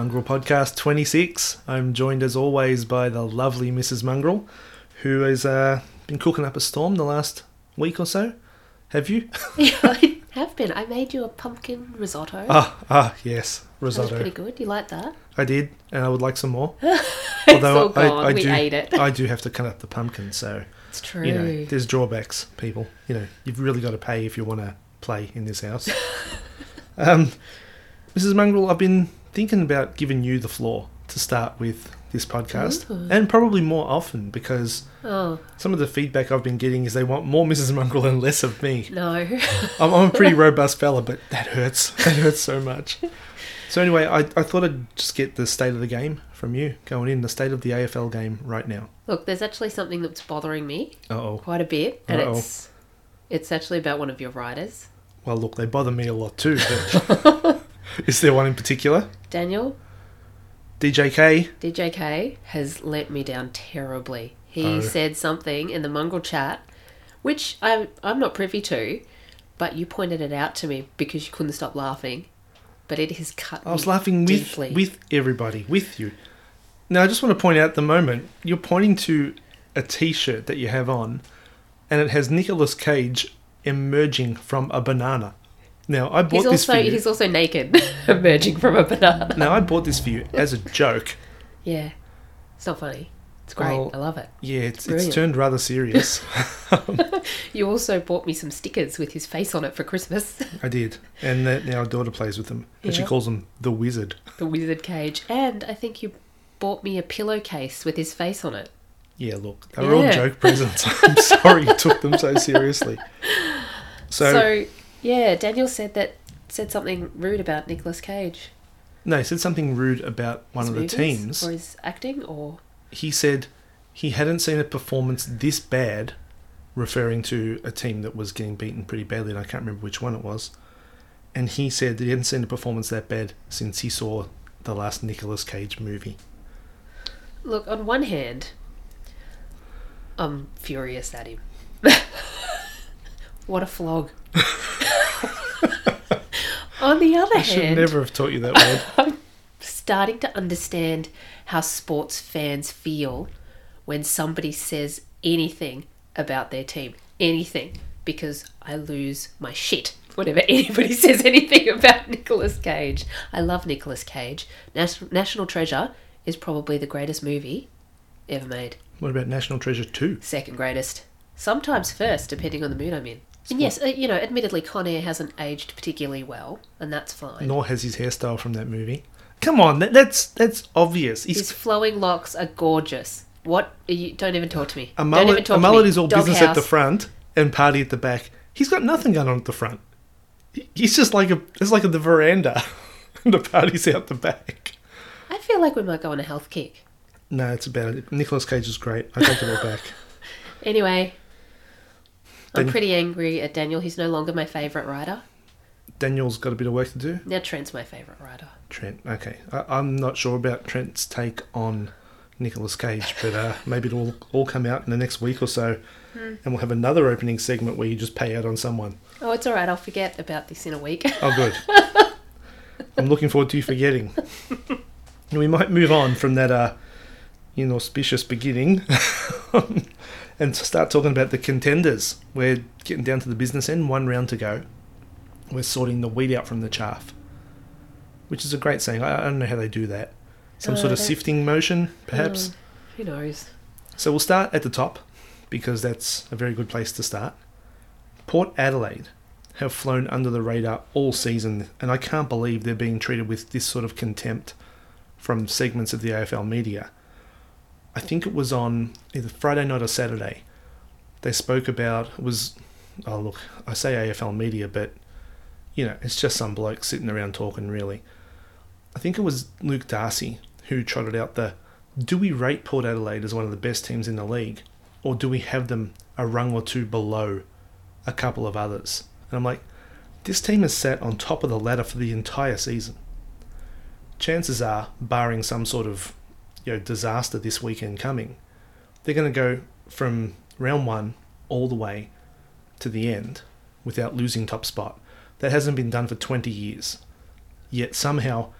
Mongrel Podcast 26. I'm joined as always by the lovely Mrs. Mongrel, who has uh, been cooking up a storm the last week or so. Have you? Yeah, I have been. I made you a pumpkin risotto. ah, ah, yes, risotto. pretty good. You like that? I did, and I would like some more. it's all gone. we do, ate it. I do have to cut up the pumpkin, so It's true. you know, there's drawbacks, people. You know, you've really got to pay if you want to play in this house. um, Mrs. Mongrel, I've been thinking about giving you the floor to start with this podcast, Ooh. and probably more often because oh some of the feedback I've been getting is they want more Mrs. Mongrel and less of me. no. I'm, I'm a pretty robust fella, but that hurts. That hurts so much. So anyway, I, I thought I'd just get the state of the game from you going in, the state of the AFL game right now. Look, there's actually something that's bothering me Uh-oh. quite a bit, and Uh-oh. it's it's actually about one of your writers, Well, look, they bother me a lot too. But is there one in particular? Daniel. DJK. DJK has let me down terribly. He Oh. said something in the mongrel chat, which I'm I'm not privy to, but you pointed it out to me because you couldn't stop laughing. But it has cut. I was laughing with deeply. with everybody, with you. Now, I just want to point out at the moment you're pointing to a T-shirt that you have on, and it has Nicolas Cage emerging from a banana. Now, I bought He's this also for you. he's also naked, emerging from a banana. Now, I bought this for you as a joke. Yeah, it's not funny. It's great. Well, I love it. Yeah, it's, it's Brilliant. turned rather serious. You also bought me some stickers with his face on it for Christmas. I did, and that now our daughter plays with them, and she calls him the Wizard. the wizard cage, and I think you bought me a pillowcase with his face on it. Yeah, look, they were all joke presents. I'm sorry you took them so seriously. So, So, yeah, Daniel said that said something rude about Nicolas Cage. no, he said something rude about one His of the teams. or his acting, or He said he hadn't seen a performance this bad, referring to a team that was getting beaten pretty badly, and I can't remember which one it was. And he said that he hadn't seen a performance that bad since he saw the last Nicolas Cage movie. look. On one hand, I'm furious at him. what a flog. on the other hand I should hand, never have taught you that word. I'm starting to understand how sports fans feel when somebody says anything about their team. Anything. Because I lose my shit whenever anybody says anything about Nicolas Cage. I love Nicolas Cage. Nas- National Treasure is probably the greatest movie ever made. What about National Treasure 2? Second greatest. Sometimes first, depending on the mood I'm in. And yes, uh, you know, admittedly, Con Air hasn't aged particularly well, and that's fine. Nor has his hairstyle from that movie. Come on, that, that's that's obvious. He's, His flowing locks are gorgeous. What? Are you, don't even talk to me. a don't mullet, even talk a mullet to me. is all business at the front and party at the back. He's got nothing going on at the front. He- He's just like a it's like the veranda, and the party's out the back. I feel like we might go on a health kick. No, it's about it. Nicolas Cage is great. I take it all back. Anyway, I'm Dan- pretty angry at Daniel. He's no longer my favourite writer. Daniel's got a bit of work to do. Now Trent's my favourite writer. Trent, okay. I, I'm not sure about Trent's take on Nicolas Cage, but uh, maybe it'll all, all come out in the next week or so, Hmm. and we'll have another opening segment where you just pay out on someone. Oh, it's all right. I'll forget about this in a week. Oh, good. I'm looking forward to you forgetting. we might move on from that uh, inauspicious beginning and start talking about the contenders. We're getting down to the business end, one round to go. We're sorting the wheat out from the chaff, which is a great saying. I, don't know how they do that. Some Oh, sort of uh, sifting motion, perhaps. Oh, who knows? So we'll start at the top because that's a very good place to start. Port Adelaide have flown under the radar all season, and I can't believe they're being treated with this sort of contempt from segments of the AFL media. I think it was on either Friday night or Saturday. They spoke about was oh look, I say AFL media, but you know, it's just some bloke sitting around talking really. I think it was Luke Darcy who trotted out the do we rate Port Adelaide as one of the best teams in the league, or do we have them a rung or two below a couple of others? And I'm like, this team has sat on top of the ladder for the entire season. Chances are, barring some sort of you know disaster this weekend coming, they're going to go from round one all the way to the end without losing top spot. That hasn't been done for 20 years. Yet somehow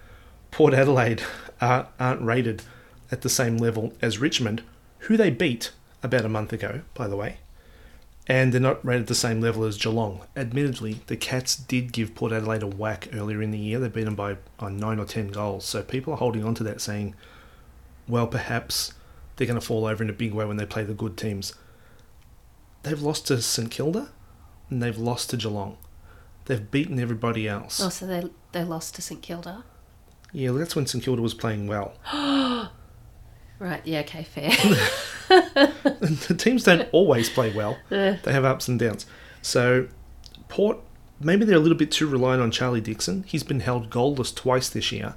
Port Adelaide are, aren't rated at the same level as Richmond, who they beat about a month ago, by the way. And they're not rated at the same level as Geelong. Admittedly, the Cats did give Port Adelaide a whack earlier in the year. They beat them by uh, nine or ten goals. So people are holding on to that, saying, well, perhaps they're going to fall over in a big way when they play the good teams. They've lost to St Kilda and they've lost to Geelong. They've beaten everybody else. Oh, so they they lost to St Kilda. Yeah, that's when St Kilda was playing well. Right. Yeah. Okay. Fair. the teams don't always play well. They have ups and downs. So, Port, maybe they're a little bit too reliant on Charlie Dixon. He's been held goalless twice this year,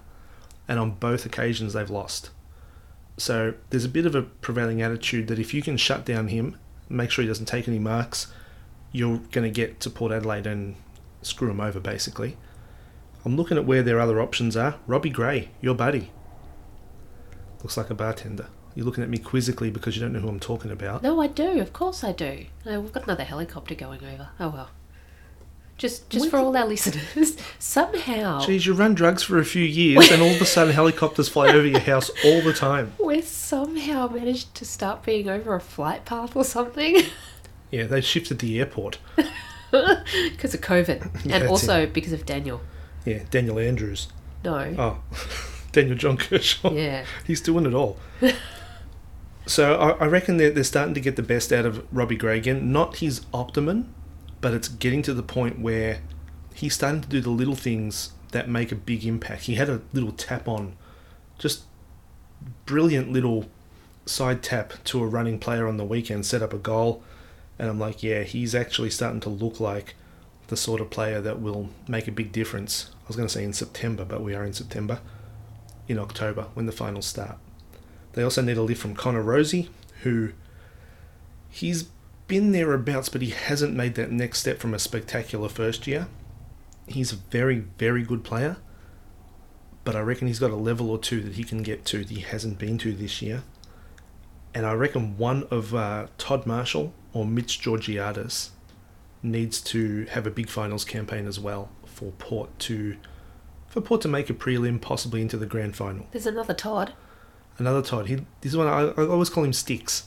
and on both occasions they've lost. So, there's a bit of a prevailing attitude that if you can shut down him, make sure he doesn't take any marks, you're going to get to Port Adelaide and screw him over, basically. I'm looking at where their other options are. Robbie Gray, your buddy. Looks like a bartender. You're looking at me quizzically because you don't know who I'm talking about. no, I do. Of course, I do. We've got another helicopter going over. Oh well. Just just When for did- all our listeners, somehow Geez, you run drugs for a few years and all of a sudden helicopters fly over your house all the time. we somehow managed to start being over a flight path or something Yeah, they shifted the airport. because of COVID, Yeah, and that's also because of Daniel. Yeah, Daniel Andrews. No. Oh, Daniel John Kershaw. Yeah. He's doing it all. so I, I reckon they're, they're starting to get the best out of Robbie Gray again. Not his optimum, but it's getting to the point where he's starting to do the little things that make a big impact. He had a little tap on, just brilliant little side tap to a running player on the weekend, set up a goal. And I'm like, yeah, he's actually starting to look like the sort of player that will make a big difference. I was going to say in September, but we are in September. In October, when the finals start. They also need a lift from Connor Rozee, who he's been thereabouts, but he hasn't made that next step from a spectacular first year. He's a very, very good player, but I reckon he's got a level or two that he can get to that he hasn't been to this year. And I reckon one of uh, Todd Marshall or Mitch Georgiades needs to have a big finals campaign as well for Port to for Port to make a prelim, possibly into the grand final. There's another Todd. Another Todd. He this is one I, I always call him Sticks.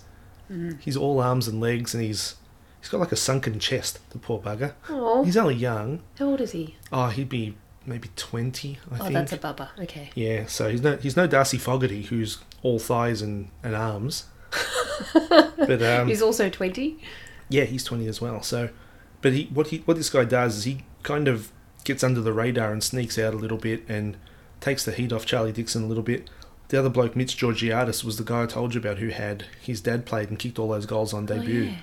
He's all arms and legs, and he's he's got like a sunken chest. The poor bugger. Oh, He's only young. how old is he? Oh, he'd be maybe twenty, I oh, think. that's a bubba. Okay. Yeah, so he's no he's no Darcy Fogarty who's all thighs and, and arms. but um, He's also twenty. yeah, he's twenty as well. So, but he what he what this guy does is he kind of gets under the radar and sneaks out a little bit and takes the heat off Charlie Dixon a little bit. The other bloke, Mitch Georgiades, was the guy I told you about who had his dad played and kicked all those goals on oh, debut. Oh, yeah.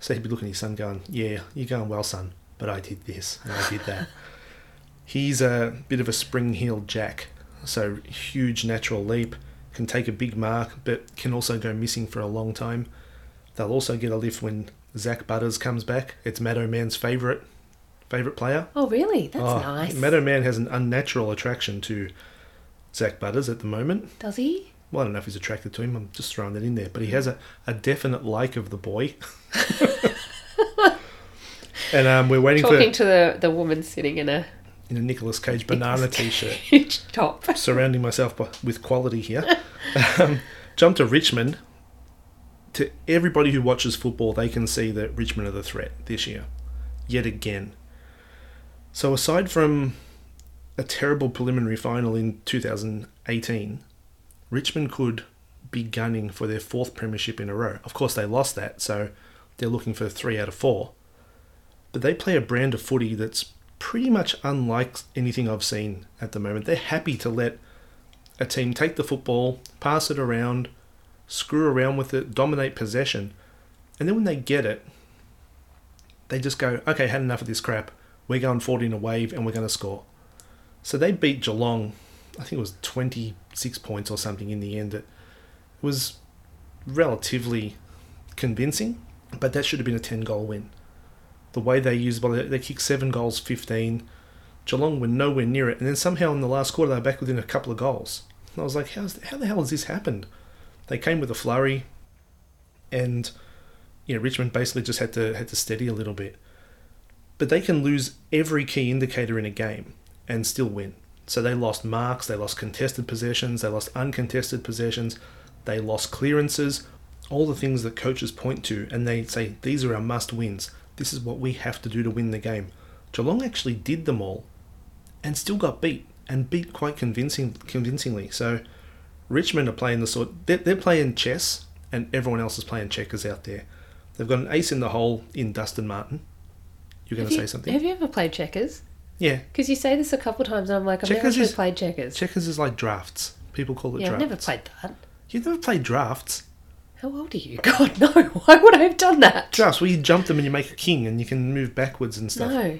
So he'd be looking at his son going, Yeah, you're going well, son, but I did this and I did that. He's a bit of a spring heeled jack, so huge natural leap, can take a big mark, but can also go missing for a long time. They'll also get a lift when Zach Butters comes back. It's Maddo Man's favourite favourite player. Oh, really? That's Oh, nice. Maddo Man has an unnatural attraction to Zach Butters at the moment. Does he? Well, I don't know if he's attracted to him. I'm just throwing that in there. But he has a, a definite like of the boy. and um, we're waiting Talking for Talking to the the woman sitting in a in a Nicolas Cage banana t-shirt. huge top. surrounding myself by, with quality here. um, jump to Richmond. To everybody who watches football, they can see that Richmond are the threat this year, yet again. So aside from a terrible preliminary final in 2018, Richmond could be gunning for their fourth premiership in a row. Of course, they lost that, so they're looking for three out of four. But they play a brand of footy that's pretty much unlike anything I've seen at the moment. They're happy to let a team take the football, pass it around, screw around with it, dominate possession, and then when they get it, they just go, okay, had enough of this crap. We're going 40 in a wave and we're going to score. So they beat Geelong, I think it was 26 points or something in the end. It was relatively convincing, but that should have been a 10 goal win. The way they used, well, they, kicked seven goals, 15. Geelong were nowhere near it, and then somehow in the last quarter they were back within a couple of goals. And I was like, How's, how the hell has this happened? They came with a flurry, and you know Richmond basically just had to had to steady a little bit. But they can lose every key indicator in a game and still win. So they lost marks, they lost contested possessions, they lost uncontested possessions, they lost clearances, all the things that coaches point to, and they say, these are our must wins. This is what we have to do to win the game. Geelong actually did them all and still got beat, and beat quite convincing, convincingly. So Richmond are playing the sort, they're, they're playing chess, and everyone else is playing checkers out there. They've got an ace in the hole in Dustin Martin. You're going Have to you- say something? Have you ever played checkers? Yeah. Because you say this a couple times, and I'm like, I've Checkers never actually is- played checkers. Checkers is like drafts. People call it yeah, I've drafts. never played that. You've never played drafts? How old are you? God, no. Why would I have done that? Drafts where you jump them and you make a king and you can move backwards and stuff. No.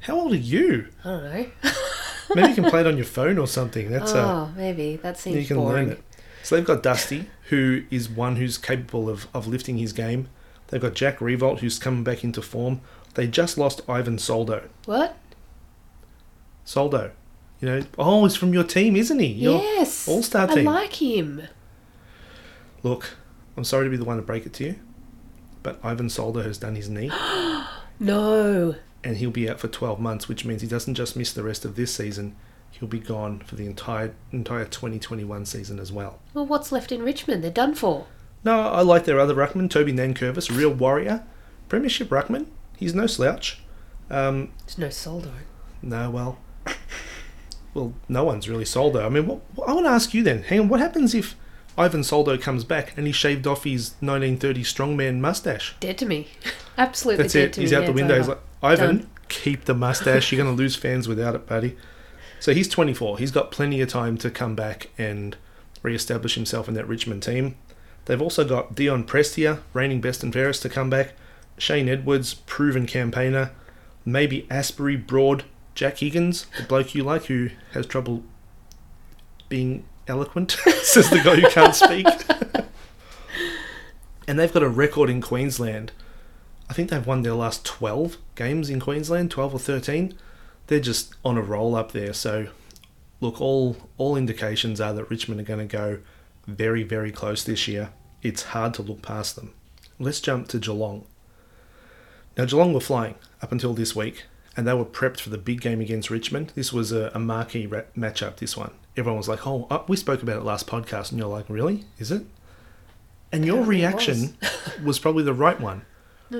How old are you? I don't know. Maybe you can play it on your phone or something. That's oh, maybe. That seems you can boring. learn it. So they've got Dusty, who is one who's capable of, of lifting his game. They've got Jack Riewoldt, who's coming back into form. They just lost Ivan Soldo. What? Soldo. You know, oh, he's from your team, isn't he? Your yes. all-star team. I like him. Look, I'm sorry to be the one to break it to you, but Ivan Soldo has done his knee. No. and he'll be out for 12 months, which means he doesn't just miss the rest of this season, he'll be gone for the entire entire 2021 season as well. Well, what's left in Richmond? They're done for. No, I like their other ruckman, Toby Nankervis, real warrior, premiership ruckman. He's no slouch. Um, There's no Soldo. no, well, well, no one's really Soldo. I mean, what, I want to ask you then. Hang on, what happens if Ivan Soldo comes back and he shaved off his 1930 strongman mustache? Dead to me. Absolutely That's dead it. He's me. out Yeah, the window. He's like, Ivan, Done. keep the mustache. You're going to lose fans without it, buddy. So he's 24. He's got plenty of time to come back and re-establish himself in that Richmond team. They've also got Dion Prestia, reigning best and fairest, to come back. Shane Edwards, proven campaigner. Maybe Asbury, Broad, Jack Higgins, the bloke you like who has trouble being eloquent, says the guy who can't speak. and they've got a record in Queensland. I think they've won their last 12 games in Queensland, 12 or 13. They're just on a roll up there. So, look, all all indications are that Richmond are going to go very, very close this year. It's hard to look past them. Let's jump to Geelong. Now, Geelong were flying up until this week, and they were prepped for the big game against Richmond. This was a, a marquee ra- matchup, this one. Everyone was like, oh, uh, we spoke about it last podcast, and you're like, really? Is it? And your reaction was probably the right one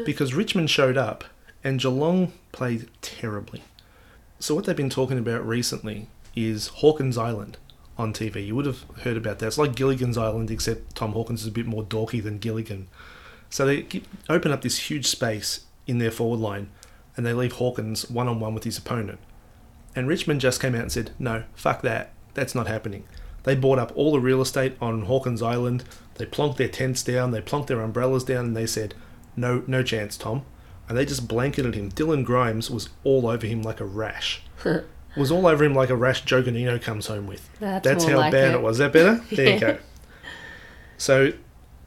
because Richmond showed up and Geelong played terribly. So, what they've been talking about recently is Hawkins Island on TV. You would have heard about that. It's like Gilligan's Island, except Tom Hawkins is a bit more dorky than Gilligan. So, they open up this huge space in their forward line and they leave Hawkins one on one with his opponent. And Richmond just came out and said, no, fuck that. That's not happening. They bought up all the real estate on Hawkins Island. They plonked their tents down. They plonked their umbrellas down, and they said, "No, no chance, Tom." And they just blanketed him. Dylan Grimes was all over him like a rash. was all over him like a rash Joe Ganino comes home with. That's, how more like bad it. it. was. Is that better? There you go. So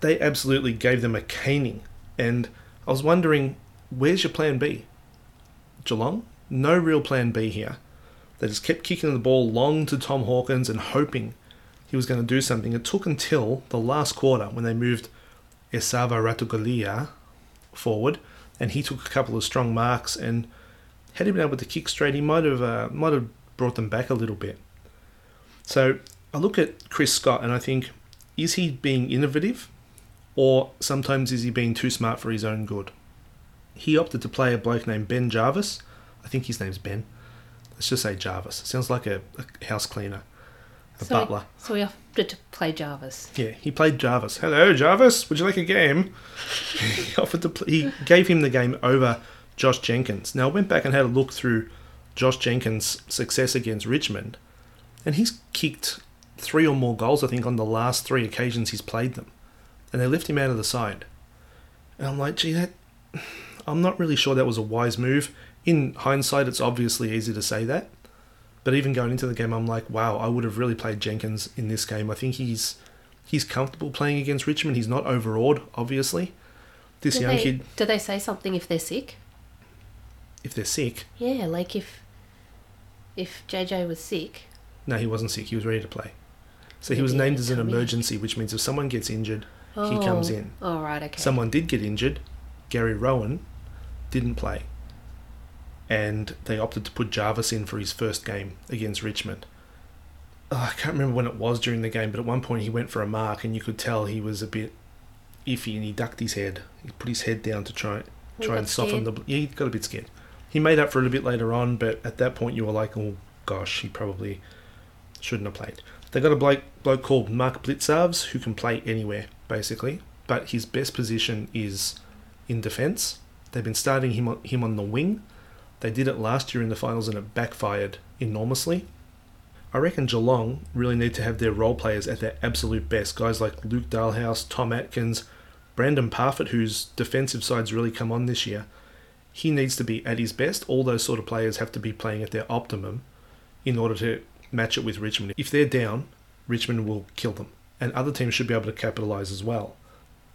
they absolutely gave them a caning. And I was wondering, where's your plan B? Geelong? No real plan B here. They just kept kicking the ball long to Tom Hawkins and hoping he was going to do something. It took until the last quarter when they moved Esava Ratugolea forward, and he took a couple of strong marks. And had he been able to kick straight, he might have uh, might have brought them back a little bit. So I look at Chris Scott and I think, is he being innovative, or sometimes is he being too smart for his own good? He opted to play a bloke named Ben Jarvis. I think his name's Ben. Let's just say Jarvis. Sounds like a, a house cleaner, a so, butler. So we opted to play Jarvis. Yeah, he played Jarvis. Hello, Jarvis. Would you like a game? he offered to. Play, he gave him the game over Josh Jenkins. Now I went back and had a look through Josh Jenkins' success against Richmond, and he's kicked three or more goals. I think on the last three occasions he's played them, and they left him out of the side. And I'm like, gee, that. I'm not really sure that was a wise move. In hindsight, it's obviously easy to say that. But even going into the game, I'm like, wow, I would have really played Jenkins in this game. I think he's he's comfortable playing against Richmond. He's not overawed, obviously. This Do young they, kid, do they say something if they're sick? if they're sick, Yeah, like if if JJ was sick. no, he wasn't sick. He was ready to play. So he was named as an emergency, which means if someone gets injured, Oh, he comes oh, in. Oh, right, okay. Someone did get injured. Gary Rohan didn't play. And they opted to put Jarvis in for his first game against Richmond. oh, I can't remember when it was during the game, but at one point he went for a mark, and you could tell he was a bit iffy, and he ducked his head. He put his head down to try He try and soften scared. the. Yeah, he got a bit scared. He made up for it a bit later on, but at that point you were like, oh gosh, he probably shouldn't have played. They got a bloke, bloke called Mark Blicavs who can play anywhere basically, but his best position is in defence. They've been starting him on, him on the wing. They did it last year in the finals and it backfired enormously. I reckon Geelong really need to have their role players at their absolute best. Guys like Luke Dahlhaus, Tom Atkins, Brandon Parfitt, whose defensive side's really come on this year. He needs to be at his best. All those sort of players have to be playing at their optimum in order to match it with Richmond. If they're down, Richmond will kill them. And other teams should be able to capitalise as well.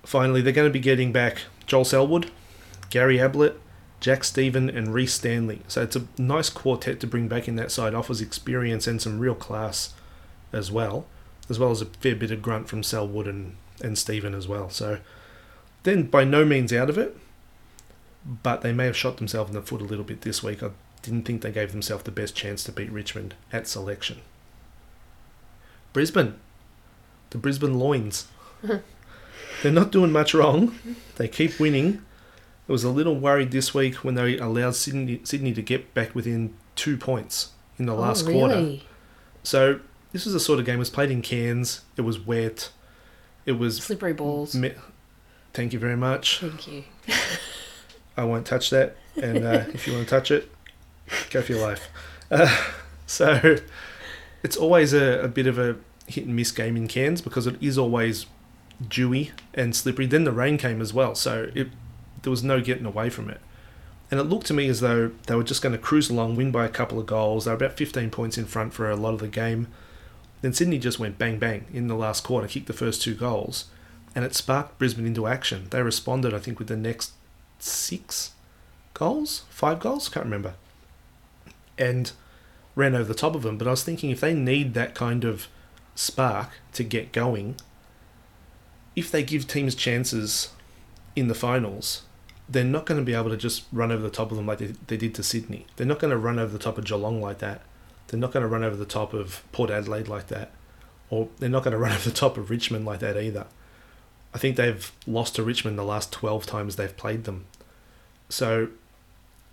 Finally, they're going to be getting back Joel Selwood, Gary Ablett, Jack Steven, and Rhys Stanley. So it's a nice quartet to bring back in that side. Offers experience and some real class as well, as well as a fair bit of grunt from Selwood and, and Steven as well. So then by no means out of it, but they may have shot themselves in the foot a little bit this week. I didn't think they gave themselves the best chance to beat Richmond at selection. Brisbane. The Brisbane Loins. They're not doing much wrong. They keep winning. I was a little worried this week when they allowed Sydney, Sydney to get back within two points in the last oh, quarter. really? So this was a sort of game. It was played in Cairns. It was wet. It was. Slippery balls. Me- Thank you very much. Thank you. I won't touch that. And uh, if you want to touch it, go for your life. Uh, so it's always a, a bit of a hit and miss game in Cairns because it is always dewy and slippery. Then the rain came as well, so it there was no getting away from it. And it looked to me as though they were just going to cruise along, win by a couple of goals. They were about 15 points in front for a lot of the game. Then Sydney just went bang bang in the last quarter, kicked the first two goals, and it sparked Brisbane into action. They responded, I think, with the next six goals, five goals, can't remember, and ran over the top of them. But I was thinking if they need that kind of spark to get going, if they give teams chances in the finals, they're not going to be able to just run over the top of them like they, they did to Sydney. They're not going to run over the top of Geelong like that. They're not going to run over the top of Port Adelaide like that. Or they're not going to run over the top of Richmond like that either. I think they've lost to Richmond the last 12 times they've played them. So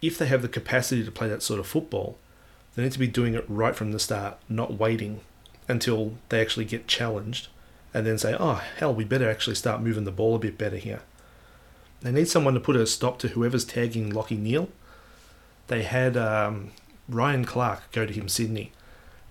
if they have the capacity to play that sort of football, they need to be doing it right from the start, not waiting until they actually get challenged and then say, oh, hell, we better actually start moving the ball a bit better here. They need someone to put a stop to whoever's tagging Lachie Neale. They had um, Ryan Clarke go to him Sydney,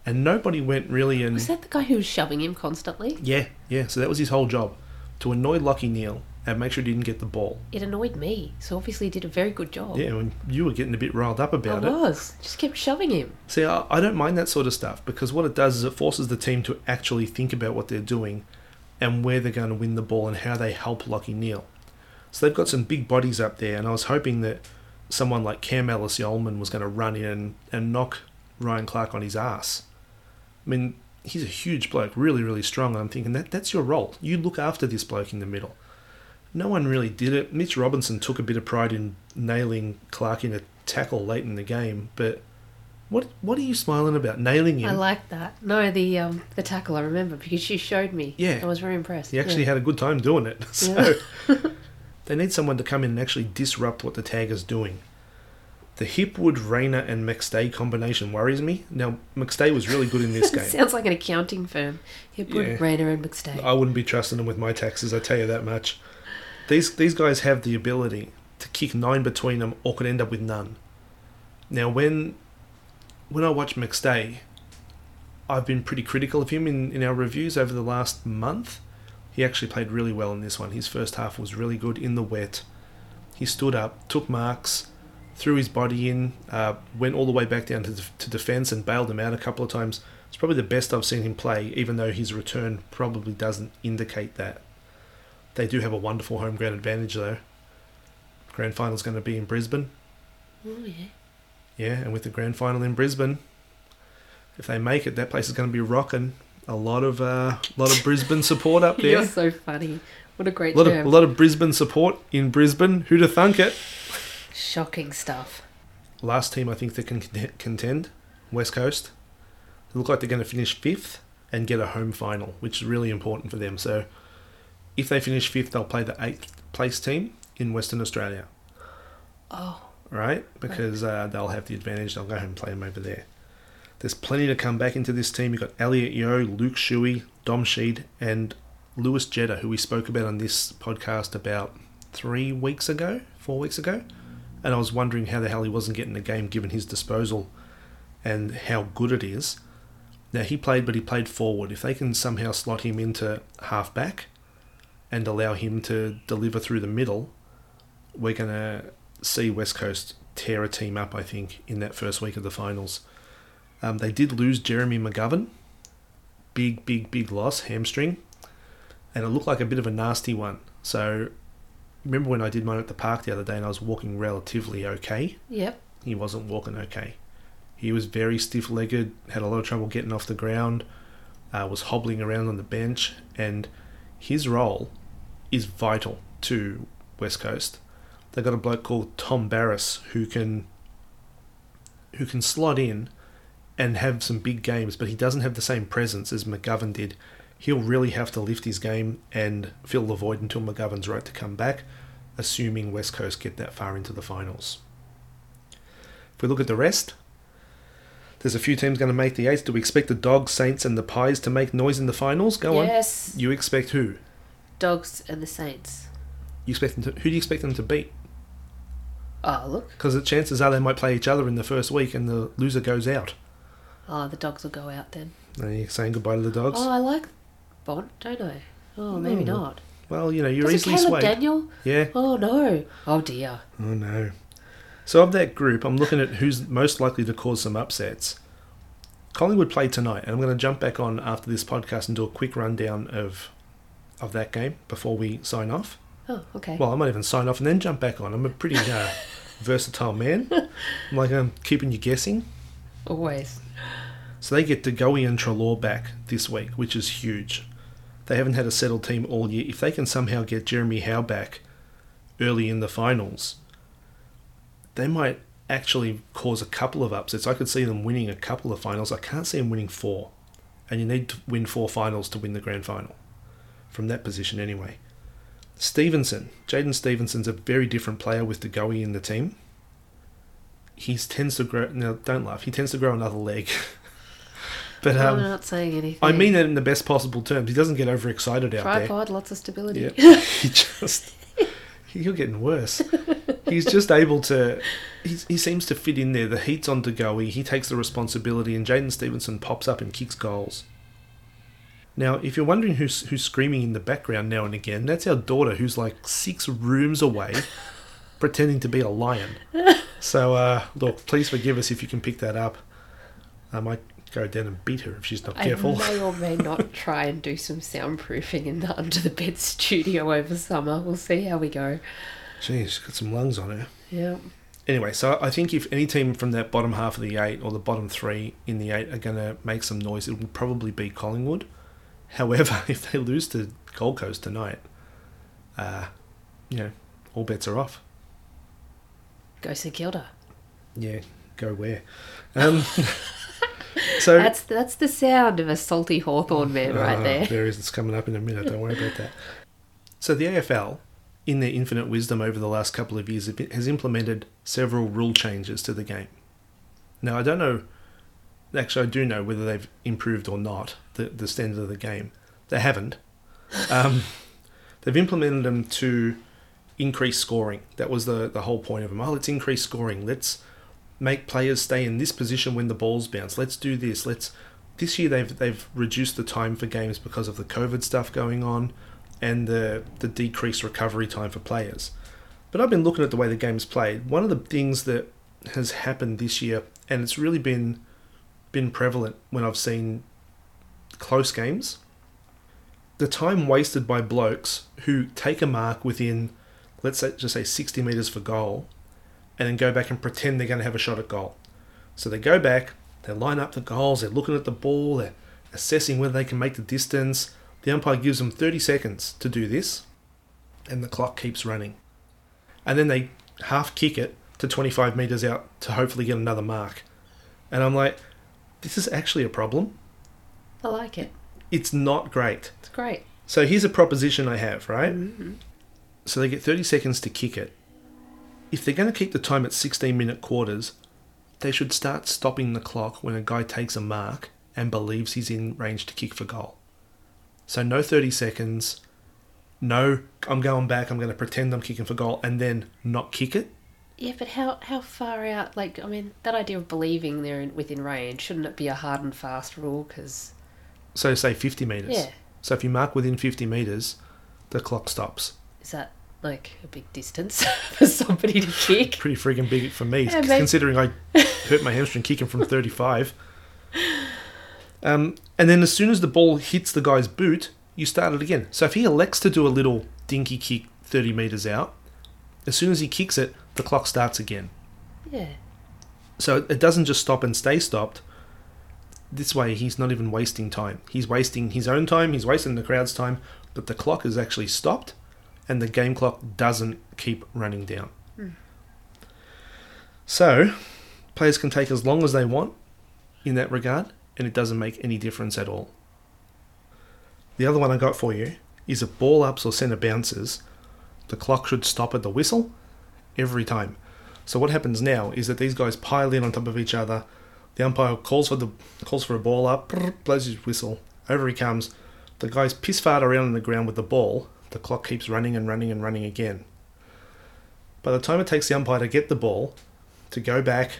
and nobody went really and Was that the guy who was shoving him constantly? yeah, yeah. So that was his whole job, to annoy Lachie Neale and make sure he didn't get the ball. It annoyed me, so obviously he did a very good job. Yeah, and you were getting a bit riled up I about it. I was. Just kept shoving him. See, I, I don't mind that sort of stuff because what it does is it forces the team to actually think about what they're doing and where they're going to win the ball and how they help Lachie Neale. So they've got some big bodies up there, and I was hoping that someone like Cam Ellis-Yolmen was going to run in and, knock Ryan Clarke on his ass. I mean, he's a huge bloke, really, really strong. I'm thinking that that's your role. You look after this bloke in the middle. No one really did it. Mitch Robinson took a bit of pride in nailing Clarke in a tackle late in the game, but what what are you smiling about? Nailing him? I like that. No, the um the tackle I remember because you showed me. Yeah. I was very impressed. He actually yeah. had a good time doing it. So they need someone to come in and actually disrupt what the tag is doing. The Hipwood, Rayner, and McStay combination worries me. Now, McStay was really good in this game. Sounds like an accounting firm. Hipwood, Yeah. Rayner, and McStay. I wouldn't be trusting them with my taxes, I tell you that much. These these guys have the ability to kick nine between them or could end up with none. Now when when I watch McStay, I've been pretty critical of him in, in our reviews over the last month. He actually played really well in this one. His first half was really good in the wet. He stood up, took marks, threw his body in, uh, went all the way back down to, to defence and bailed him out a couple of times. It's probably the best I've seen him play, even though his return probably doesn't indicate that. They do have a wonderful home ground advantage, though. Grand final's going to be in Brisbane. Oh, yeah. Yeah, and with the grand final in Brisbane, if they make it, that place is going to be rocking. A lot of uh, lot of Brisbane support up there. You're so funny. What a great A lot of a lot of Brisbane support in Brisbane. Who'd have thunk it? Shocking stuff. Last team I think that can contend, West Coast. They look like they're going to finish fifth and get a home final, which is really important for them. So if they finish fifth, they'll play the eighth place team in Western Australia, Oh, right? Because uh, they'll have the advantage. They'll go home and play them over there. There's plenty to come back into this team. You've got Elliot Yeo, Luke Shuey, Dom Sheed, and Lewis Jetta, who we spoke about on this podcast about three weeks ago, four weeks ago. And I was wondering how the hell he wasn't getting a game given his disposal and how good it is. Now, he played, but he played forward. If they can somehow slot him into halfback and allow him to deliver through the middle, we're going to see West Coast tear a team up, I think, in that first week of the finals. Um, they did lose Jeremy McGovern. Big, big, big loss, hamstring. And it looked like a bit of a nasty one. So, remember when I did mine at the park the other day and I was walking relatively okay? yep. He wasn't walking okay. He was very stiff legged, had a lot of trouble getting off the ground, uh, was hobbling around on the bench, and his role is vital to West Coast. They've got a bloke called Tom Barrass who can who can slot in and have some big games, but he doesn't have the same presence as McGovern did. He'll really have to lift his game and fill the void until McGovern's right to come back, assuming West Coast get that far into the finals. If we look at the rest, there's a few teams going to make the eights. Do we expect the Dogs, Saints, and the Pies to make noise in the finals? Go on. yes. You expect who? Dogs and the Saints. You expect them to, who do you expect them to beat? Oh, look. Because the chances are they might play each other in the first week, and the loser goes out. Oh, the dogs will go out then. Are you saying goodbye to the Dogs? Oh, I like Bont, don't I? Oh, maybe Mm. not. well, you know you're Was it easily Caleb swayed. Daniel? Yeah. Oh no. Oh dear. Oh no. So of that group, I'm looking at who's most likely to cause some upsets. Collingwood play tonight, and I'm going to jump back on after this podcast and do a quick rundown of of that game before we sign off. Oh, okay. Well, I might even sign off and then jump back on. I'm a pretty uh, versatile man. I'm like I'm keeping you guessing. Always. So they get DeGoey and Treloar back this week, which is huge. They haven't had a settled team all year. If they can somehow get Jeremy Howe back early in the finals, they might actually cause a couple of upsets. I could see them winning a couple of finals. I can't see them winning four. And you need to win four finals to win the grand final. From that position, anyway. Stephenson. Jaidyn Stephenson's a very different player with DeGoey in the team. He tends to grow. Now, don't laugh. He tends to grow another leg. but I'm um, not saying anything. I mean it in the best possible terms. He doesn't get overexcited out there. tripod, lots of stability. Yeah, he just you're getting worse. He's just able to. He, he seems to fit in there. The heat's on to go. He, he takes the responsibility, and Jaidyn Stephenson pops up and kicks goals. Now, if you're wondering who's who's screaming in the background now and again, that's our daughter, who's like six rooms away, pretending to be a lion. So, uh, look, please forgive us if you can pick that up. I might go down and beat her if she's not I careful. may or may not try and do some soundproofing in the under the bed studio over summer. We'll see how we go. She's got some lungs on her. Yeah. Anyway, so I think if any team from that bottom half of the eight or the bottom three in the eight are going to make some noise, it will probably be Collingwood. However, if they lose to Gold Coast tonight, uh, you know, all bets are off. Go St Kilda. Yeah, go where? Um, so That's that's the sound of a salty Hawthorn man right Ah, there. There is. It's coming up in a minute. Don't worry about that. So the AFL, in their infinite wisdom over the last couple of years, has implemented several rule changes to the game. Now I don't know. Actually, I do know whether they've improved or not the the standard of the game. They haven't. Um, they've implemented them to increase scoring. That was the the whole point of them. Oh, let's increase scoring. Let's make players stay in this position when the balls bounce. Let's do this. Let's. This year they've they've reduced the time for games because of the COVID stuff going on, and the the decreased recovery time for players. But I've been looking at the way the game's played. One of the things that has happened this year, and it's really been been prevalent when I've seen close games. The time wasted by blokes who take a mark within, let's say, just say 60 metres for goal, and then go back and pretend they're going to have a shot at goal. So they go back, they line up the goals, they're looking at the ball, they're assessing whether they can make the distance. The umpire gives them 30 seconds to do this, and the clock keeps running. And then they half kick it to 25 metres out to hopefully get another mark. And I'm like, This is actually a problem. I like it. It's not great. It's great. So here's a proposition I have, right? Mhm. So they get 30 seconds to kick it. If they're going to keep the time at 16 minute quarters, they should start stopping the clock when a guy takes a mark and believes he's in range to kick for goal. So no 30 seconds, no, I'm going back, I'm going to pretend I'm kicking for goal and then not kick it. Yeah, but how how far out? Like, I mean, that idea of believing they're in, within range shouldn't it be a hard and fast rule? Because So say 50 metres. yeah, So if you mark within 50 metres, the clock stops. Is that like a big distance for somebody to kick? Pretty freaking big for me, Yeah, considering I hurt my hamstring kicking from 35. Um, and then as soon as the ball hits the guy's boot, you start it again. So if he elects to do a little dinky kick 30 metres out, as soon as he kicks it, the clock starts again. Yeah, So it doesn't just stop and stay stopped. This way, he's not even wasting time. He's wasting his own time, he's wasting the crowd's time, but the clock is actually stopped and the game clock doesn't keep running down. Hmm. So, players can take as long as they want in that regard, and it doesn't make any difference at all. The other one I got for you is a ball ups or centre bounces, the clock should stop at the whistle every time. So what happens now is that these guys pile in on top of each other. The umpire calls for the calls for a ball up, blows his whistle. Over he comes. The guys piss fart around on the ground with the ball. The clock keeps running and running and running again. By the time it takes the umpire to get the ball, to go back,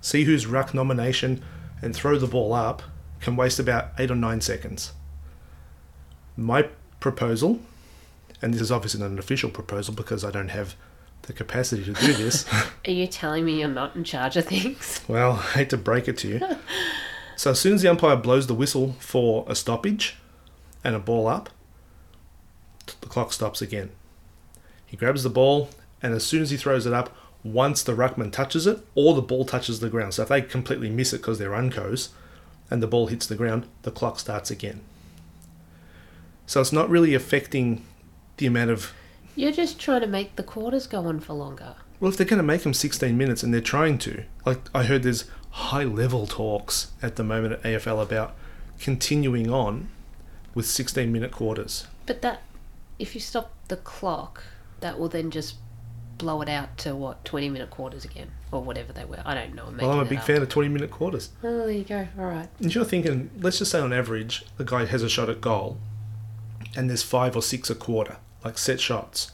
see who's ruck nomination, and throw the ball up, can waste about eight or nine seconds. My proposal, and this is obviously not an official proposal because I don't have the capacity to do this. are you telling me you're not in charge of things? Well, I hate to break it to you. so as soon as the umpire blows the whistle for a stoppage and a ball up, the clock stops again. He grabs the ball, and as soon as he throws it up, once the ruckman touches it, or the ball touches the ground. So if they completely miss it because they're uncos, and the ball hits the ground, the clock starts again. So it's not really affecting the amount of You're just trying to make the quarters go on for longer. Well, if they're going to make them 16 minutes and they're trying to, like I heard there's high level talks at the moment at AFL about continuing on with 16 minute quarters. But that, if you stop the clock, that will then just blow it out to what twenty minute quarters again, or whatever they were. I don't know. Well, I'm a big that fan of 20 minute quarters. Oh, there you go. All right. And you're thinking, let's just say on average, the guy has a shot at goal and there's five or six a quarter, like set shots,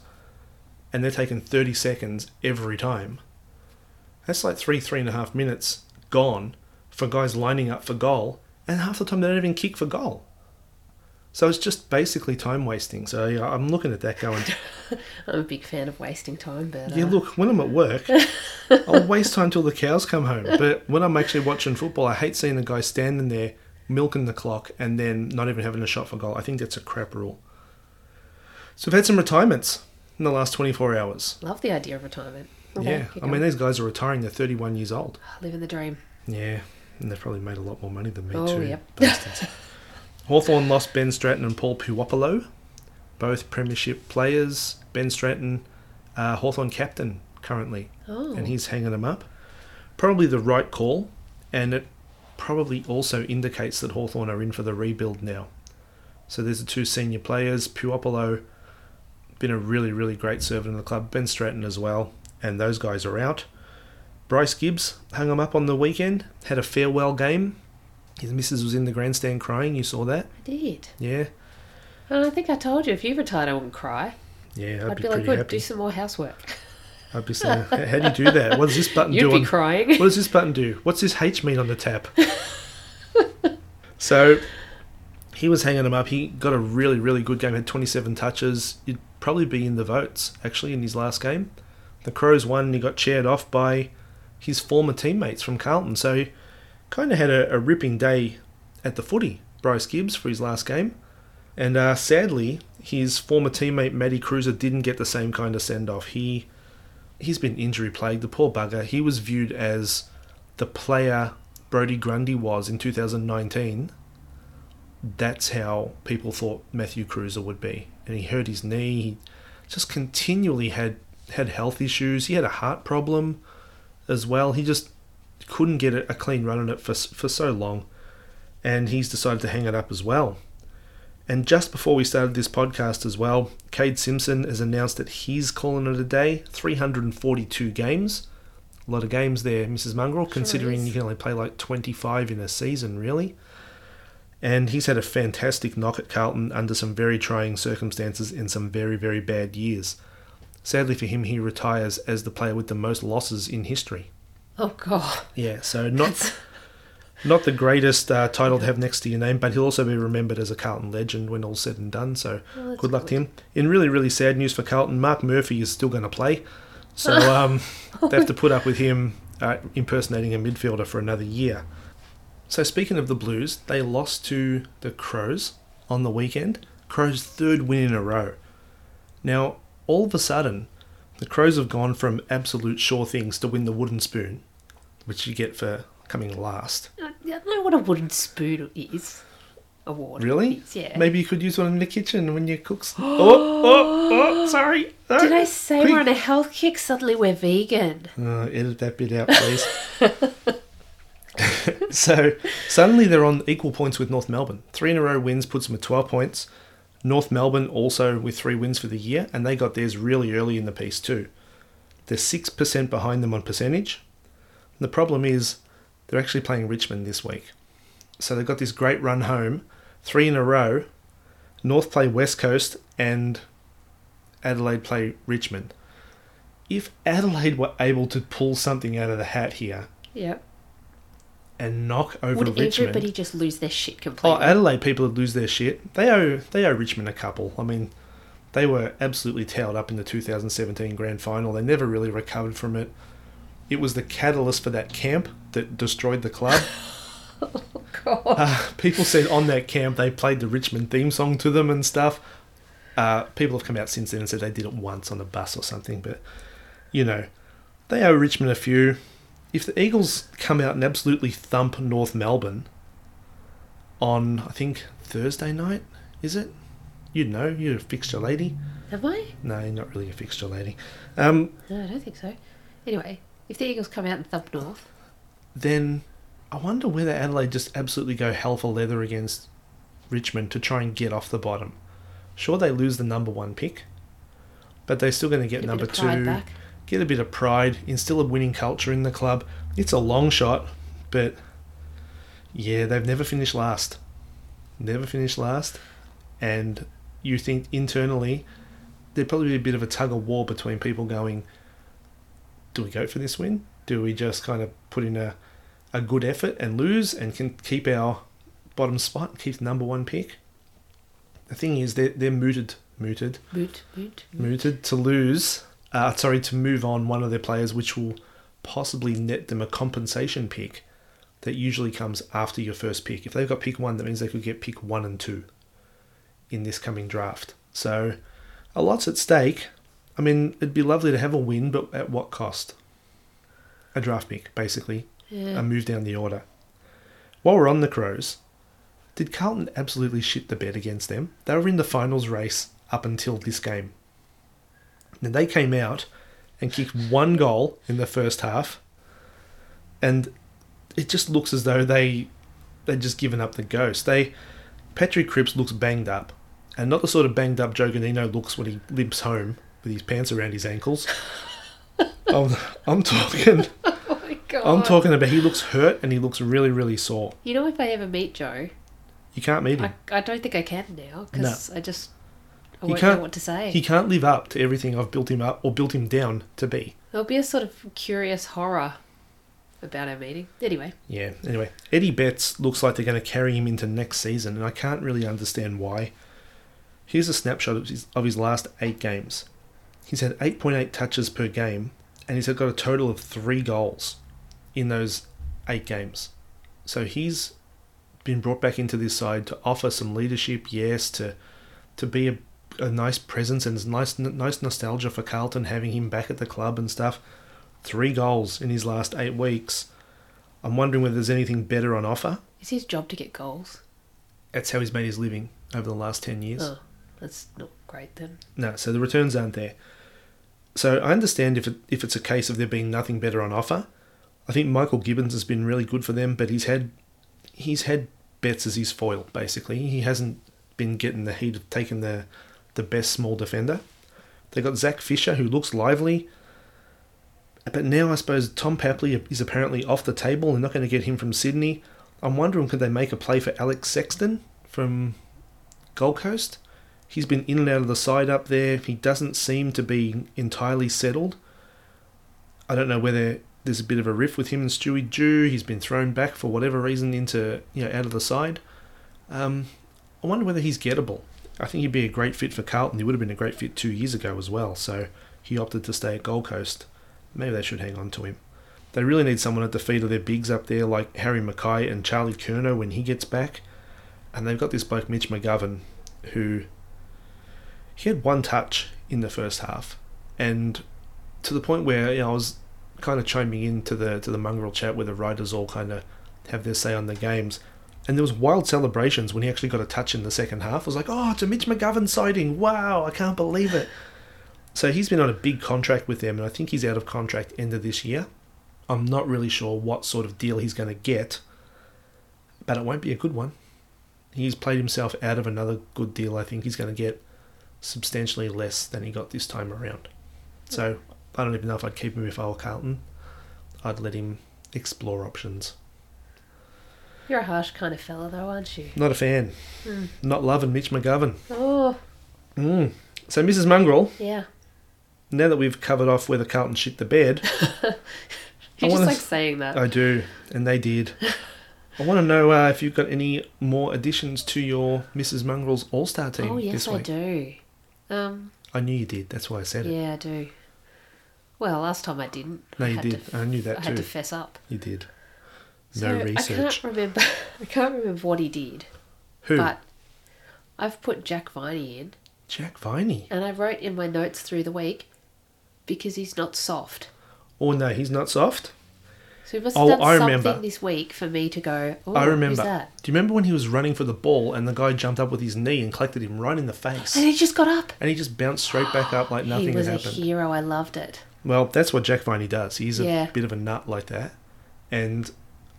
and they're taking 30 seconds every time. That's like three, three and a half minutes gone for guys lining up for goal, and half the time they don't even kick for goal. So it's just basically time wasting. So yeah, I'm looking at that going, I'm a big fan of wasting time, but yeah, uh, look, when I'm at work, I'll waste time till the cows come home. But when I'm actually watching football, I hate seeing a guy standing there milking the clock and then not even having a shot for goal. I think that's a crap rule. So we've had some retirements in the last 24 hours. love the idea of retirement. Okay, yeah, I mean, these guys are retiring. They're 31 years old. living the dream. Yeah, and they've probably made a lot more money than me Oh, too. yep. bastards. Hawthorn lost Ben Stratton and Paul Puopolo, both premiership players. Ben Stratton, uh, Hawthorn captain currently, Oh, and he's hanging them up. Probably the right call, and it probably also indicates that Hawthorn are in for the rebuild now. So there's the two senior players. Puopolo, been a really, really great servant in the club. Ben Stratton as well, and those guys are out. Bryce Gibbs hung him up on the weekend, had a farewell game. His missus was in the grandstand crying, you saw that? I did. Yeah. And I think I told you if you retired, I wouldn't cry. Yeah, I'd, I'd, be, be, like, good, happy. do some more housework. I'd be saying, how do you do that? What does this button You'd do? be on- crying. What does this button do? What's this H mean on the tap? so he was hanging him up. He got a really, really good game. Had 27 touches. He'd probably be in the votes actually in his last game. The Crows won. and He got chaired off by his former teammates from Carlton. So kind of had a, a ripping day at the footy. Bryce Gibbs for his last game. And uh, sadly, his former teammate Matty Kreuzer didn't get the same kind of send off. He he's been injury plagued. The poor bugger. He was viewed as the player Brodie Grundy was in 2019. That's how people thought Matthew Kreuzer would be, and he hurt his knee. He just continually had had health issues. He had a heart problem as well. He just couldn't get a, clean run on it for, for so long, and he's decided to hang it up as well. And just before we started this podcast as well, Kade Simpson has announced that he's calling it a day 342 games. A lot of games there, Mrs. Mongrel, considering is. you can only play like 25 in a season, really. And he's had a fantastic knock at Carlton under some very trying circumstances in some very, very bad years. Sadly for him, he retires as the player with the most losses in history. Oh god. Yeah, so not not the greatest uh, title to have next to your name, but he'll also be remembered as a Carlton legend when all's said and done. So Well, good luck to him. In really, really sad news for Carlton, Marc Murphy is still going to play, so um, they have to put up with him uh, impersonating a midfielder for another year. So speaking of the Blues, they lost to the Crows on the weekend. Crows' third win in a row. Now, all of a sudden, the Crows have gone from absolute sure things to win the wooden spoon, which you get for coming last. I don't know what a wooden spoon is. Award. Really? is, Yeah. Maybe you could use one in the kitchen when you cook. oh, oh, oh, sorry. No. Did I say Quick. we're on a health kick? Suddenly we're vegan. Uh, edit that bit out, please. so suddenly they're on equal points with North Melbourne. Three in a row wins puts them at 12 points. North Melbourne also with three wins for the year, and they got theirs really early in the piece too. They're 6% behind them on percentage. The problem is they're actually playing Richmond this week. So they've got this great run home, three in a row. North play West Coast and Adelaide play Richmond. If Adelaide were able to pull something out of the hat here Yeah. and knock over Would Richmond, everybody just lose their shit oh, completely? oh. Adelaide people would lose their shit. They owe they owe Richmond a couple. I mean, they were absolutely towed up in the 2017 grand final. They never really recovered from it. It was the catalyst for that camp that destroyed the club. God. Uh, people said on that camp they played the Richmond theme song to them and stuff. Uh, people have come out since then and said they did it once on a bus or something, but you know, they owe Richmond a few. If the Eagles come out and absolutely thump North Melbourne on, I think, Thursday night, is it? You'd know, you're a fixture lady. Have I? No, you're not really a fixture lady. Um, No, I don't think so. Anyway, if the Eagles come out and thump North, then I wonder whether Adelaide just absolutely go hell for leather against Richmond to try and get off the bottom. Sure, they lose the number one pick, but they're still going to get get number bit of pride two, back. get a bit of pride, instill a winning culture in the club. It's a long shot, but yeah, they've never finished last. Never finished last. And you think internally, there'd probably be a bit of a tug of war between people going, do we go for this win? Do we just kind of put in a, a good effort and lose and can keep our bottom spot, and keep the number one pick? The thing is, they're, they're mooted, mooted, Moot, moot. mooted to lose, uh, sorry, to move on one of their players, which will possibly net them a compensation pick that usually comes after your first pick. If they've got pick one, that means they could get pick one and two in this coming draft. So a lot's at stake. I mean, it'd be lovely to have a win, but at what cost? A draft pick, basically, Yeah. a move down the order. While we're on the Crows, did Carlton absolutely shit the bed against them? They were in the finals race up until this game. And they came out and kicked one goal in the first half, and it just looks as though they they'd just given up the ghost. They Patrick Cripps looks banged up, and not the sort of banged up Joe Ganino looks when he limps home with his pants around his ankles. I'm, I'm talking. oh my god. I'm talking about he looks hurt and he looks really, really sore. You know, if I ever meet Joe, You can't meet him. I, I don't think I can now because I just I He won't know what to say. He can't live up to everything I've built him up or built him down to be. There'll be a sort of curious horror about our meeting. Anyway, Yeah. Anyway, Eddie Betts looks like they're going to carry him into next season, and I can't really understand why. Here's a snapshot of his, of his last eight games. He's had 8.8 touches per game, and he's got a total of three goals in those eight games. So he's been brought back into this side to offer some leadership, yes, to to be a, a nice presence and nice nice nostalgia for Carlton having him back at the club and stuff. Three goals in his last eight weeks. I'm wondering whether there's anything better on offer. is his job to get goals? That's how he's made his living over the last 10 years. Oh, that's not great then. No, so the returns aren't there. So I understand if it, if it's a case of there being nothing better on offer. I think Michael Gibbons has been really good for them, but he's had he's had Betts as his foil basically. He hasn't been getting the heat of taking the the best small defender. They got Zac Fisher who looks lively, but now I suppose Tom Papley is apparently off the table. They're not going to get him from Sydney. I'm wondering could they make a play for Alex Sexton from Gold Coast? He's been in and out of the side up there. He doesn't seem to be entirely settled. I don't know whether there's a bit of a riff with him and Stewie Dew. He's been thrown back for whatever reason into you know out of the side. Um, I wonder whether he's gettable. I think he'd be a great fit for Carlton. He would have been a great fit two years ago as well. So he opted to stay at Gold Coast. Maybe they should hang on to him. They really need someone at the feet of their bigs up there, like Harry McKay and Charlie Curnow when he gets back. And they've got this bloke Mitch McGovern, who he had one touch in the first half, and to the point where you know, I was kind of chiming into the to the mongrel chat where the writers all kind of have their say on the games. And there was wild celebrations when he actually got a touch in the second half. I was like, oh, it's a Mitch McGovern sighting. Wow, I can't believe it. So he's been on a big contract with them, and I think he's out of contract end of this year. I'm not really sure what sort of deal he's going to get, but it won't be a good one. He's played himself out of another good deal. I think he's going to get substantially less than he got this time around. So I don't even know if I'd keep him if I were Carlton. I'd let him explore options. You're a harsh kind of fella, though, aren't you? Not a fan. Mm. Not loving Mitch McGovern. Oh, Mm. So, Mrs. Mongrel, yeah. now that we've covered off whether Carlton shit the bed, You I just like s- saying that. I do, and they did. I want to know uh, if you've got any more additions to your Mrs. Mongrel's All Star team oh, yes, this I do. Um, I knew you did. That's why I said it. yeah, I do. Well, last time I didn't. No, you had did. To, I knew that too. I had to fess up. You did. So No I research. can't remember. I can't remember what he did, Who? but I've put Jack Viney in, Jack Viney. and I wrote in my notes through the week because he's not soft. Oh no, he's not soft. So he must Oh, have done I something remember. this week for me to go. Oh, I remember. Do you remember when he was running for the ball and the guy jumped up with his knee and collected him right in the face? And he just got up. And he just bounced straight back up like nothing he was had a happened. hero. I loved it. Well, that's what Jack Viney does. He's a Yeah. bit of a nut like that. And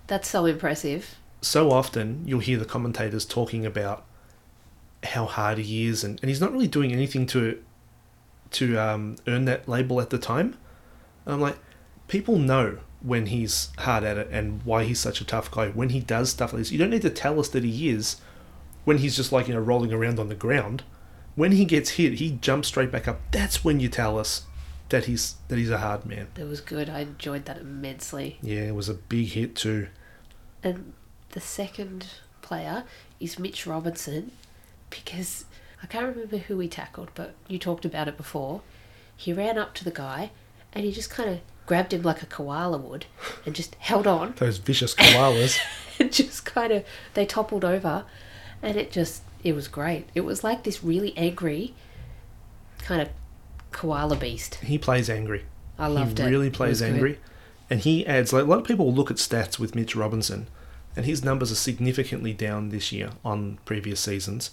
That's so impressive. so often you'll hear the commentators talking about how hard he is and, and he's not really doing anything to to um, earn that label at the time. And I'm like, people know when he's hard at it and why he's such a tough guy. When he does stuff like this, you don't need to tell us that he is when he's just like, you know, rolling around on the ground. When he gets hit, he jumps straight back up. That's when you tell us that he's that he's a hard man. It was good. I enjoyed that immensely. Yeah, it was a big hit too. And the second player is Mitch Robinson because I can't remember who he tackled, but you talked about it before. He ran up to the guy and he just kind of grabbed him like a koala would and just held on Those vicious koalas. and just kind of they toppled over and it just it was great. It was like this really angry kind of koala beast. he plays angry. I loved he it. really plays was good. angry, and he adds like a lot of people look at stats with Mitch Robinson, and his numbers are significantly down this year on previous seasons.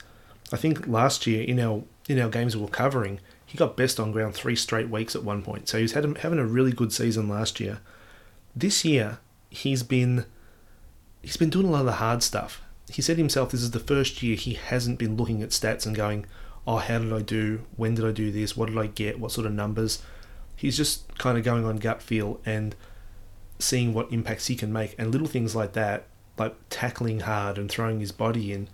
I think last year in our in our games we were covering, he got best on ground three straight weeks at one point. So he's had having a really good season last year. This year he's been he's been doing a lot of the hard stuff. He said himself this is the first year he hasn't been looking at stats and going, "Oh, how did I do? When did I do this? What did I get? What sort of numbers?" He's just kind of going on gut feel and seeing what impacts he can make and little things like that, like tackling hard and throwing his body in,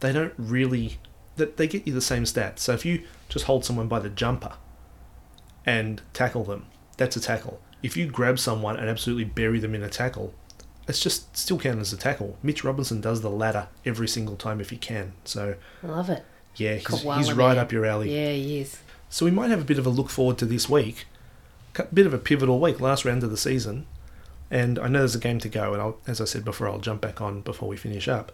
they don't really that they get you the same stats. So if you just hold someone by the jumper and tackle them, that's a tackle. If you grab someone and absolutely bury them in a tackle, it's just still counted as a tackle. Mitch Robinson does the latter every single time if he can. So I love it. yeah, he's, he's right up your alley. Yeah, he is. So we might have a bit of a look forward to this week. A bit of a pivotal week, last round of the season. And I know there's a game to go, and I'll, as I said before, I'll jump back on before we finish up.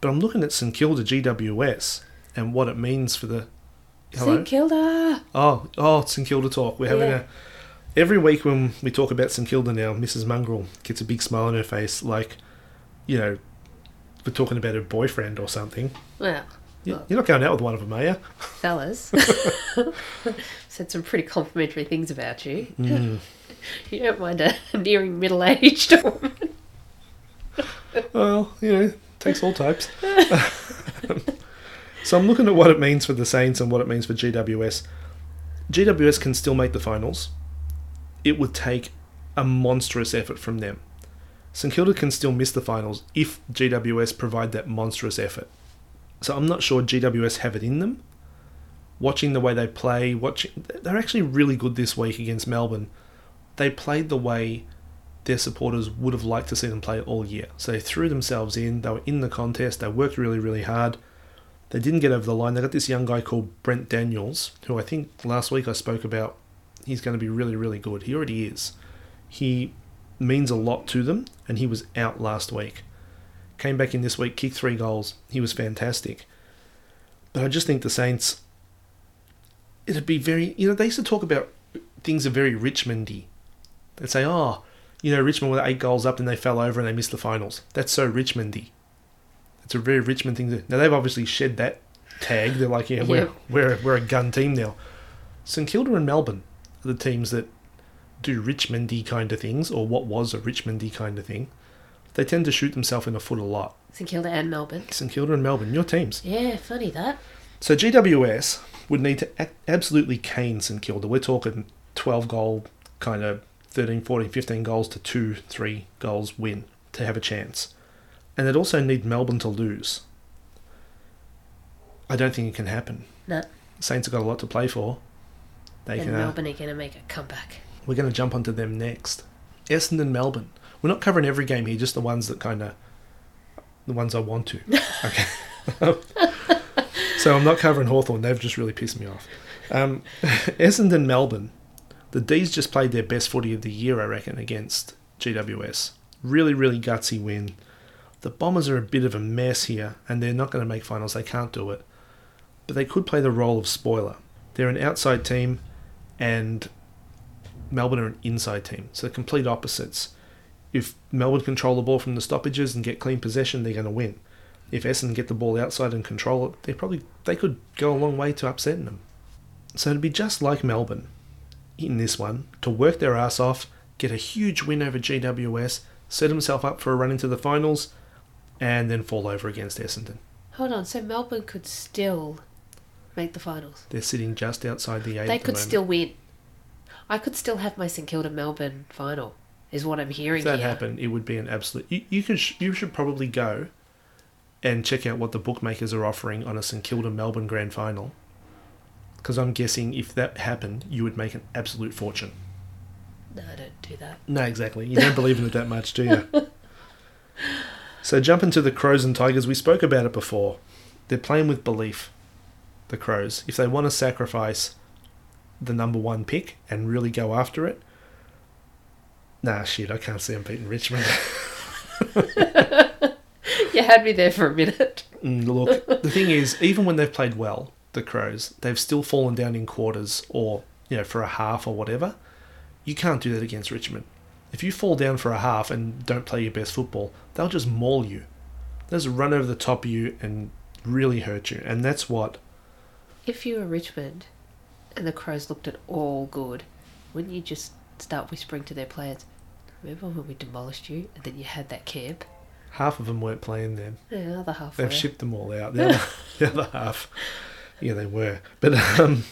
But I'm looking at St Kilda GWS and what it means for the. Hello? St Kilda. Oh, oh, St Kilda talk. We're having Yeah. a. Every week when we talk about St Kilda now, Mrs. Mongrel gets a big smile on her face, like, you know, we're talking about her boyfriend or something. Well, You- You're not going out with one of them, are you? fellas. Said some pretty complimentary things about you. Mm. You don't mind a nearing middle aged woman. Well, you know, takes all types. So I'm looking at what it means for the Saints and what it means for GWS. GWS can still make the finals. It would take a monstrous effort from them. St Kilda can still miss the finals if GWS provide that monstrous effort. So I'm not sure GWS have it in them. Watching the way they play, watching they're actually really good this week against Melbourne. They played the way their supporters would have liked to see them play all year. So they threw themselves in, they were in the contest, they worked really, really hard. They didn't get over the line. They got this young guy called Brent Daniels, who I think last week I spoke about. He's going to be really, really good. He already is. He means a lot to them, and he was out last week. Came back in this week, kicked three goals. He was fantastic. But I just think the Saints, it'd be very, you know, they used to talk about things are very Richmondy. They'd say, oh, you know, Richmond were eight goals up and they fell over and they missed the finals. That's so Richmondy. It's a very Richmond thing to. Now they've obviously shed that tag. They're like, yeah, we're we're we're a gun team now. St Kilda and Melbourne are the teams that do Richmondy kind of things, or what was a Richmondy kind of thing. They tend to shoot themselves in the foot a lot. St Kilda and Melbourne. St Kilda and Melbourne, your teams. Yeah, funny that. So GWS would need to absolutely cane St Kilda. We're talking 12 goal, kind of 13, 14, 15 goals to 2, 3 goals win to have a chance. And they'd also need Melbourne to lose. I don't think it can happen. No. Saints have got a lot to play for. They and can. Uh, Melbourne are going to make a comeback. we're going to jump onto them next. Essendon, Melbourne. We're not covering every game here, just the ones that kind of, the ones I want to. Okay. so I'm not covering Hawthorn. They've just really pissed me off. Um, Essendon, Melbourne. The D's just played their best footy of the year, I reckon, against GWS. Really, really gutsy win. The Bombers are a bit of a mess here, and they're not going to make finals. They can't do it. But they could play the role of spoiler. They're an outside team, and Melbourne are an inside team. So they're complete opposites. If Melbourne control the ball from the stoppages and get clean possession, they're going to win. If Essendon get the ball outside and control it, they probably they could go a long way to upsetting them. So it'd be just like Melbourne in this one to work their ass off, get a huge win over GWS, set himself up for a run into the finals, and then fall over against Essendon. Hold on, so Melbourne could still make the finals. They're sitting just outside the eight. They the could still win. I could still have my St Kilda Melbourne final, is what I'm hearing If that here. happened, it would be an absolute. You, you sh- you should probably go and check out what the bookmakers are offering on a St Kilda Melbourne Grand Final. Because I'm guessing if that happened, you would make an absolute fortune. No, I don't do that. No, exactly. You don't believe in it that much, do you? so jump into the Crows and Tigers. We spoke about it before. They're playing with belief. The Crows, if they want to sacrifice the number one pick and really go after it, nah, shit, I can't see them beating Richmond. You had me there for a minute. Mm, Look, the thing is, even when they've played well, the Crows, they've still fallen down in quarters or, you know, for a half or whatever. You can't do that against Richmond. If you fall down for a half and don't play your best football, they'll just maul you. They'll just run over the top of you and really hurt you. And that's what. If you were Richmond and the Crows looked at all good, wouldn't you just start whispering to their players, Remember when we demolished you and then you had that camp? Half of them weren't playing then. Yeah, the other half They've were. shipped them all out. The other, the other half, yeah, they were. But um,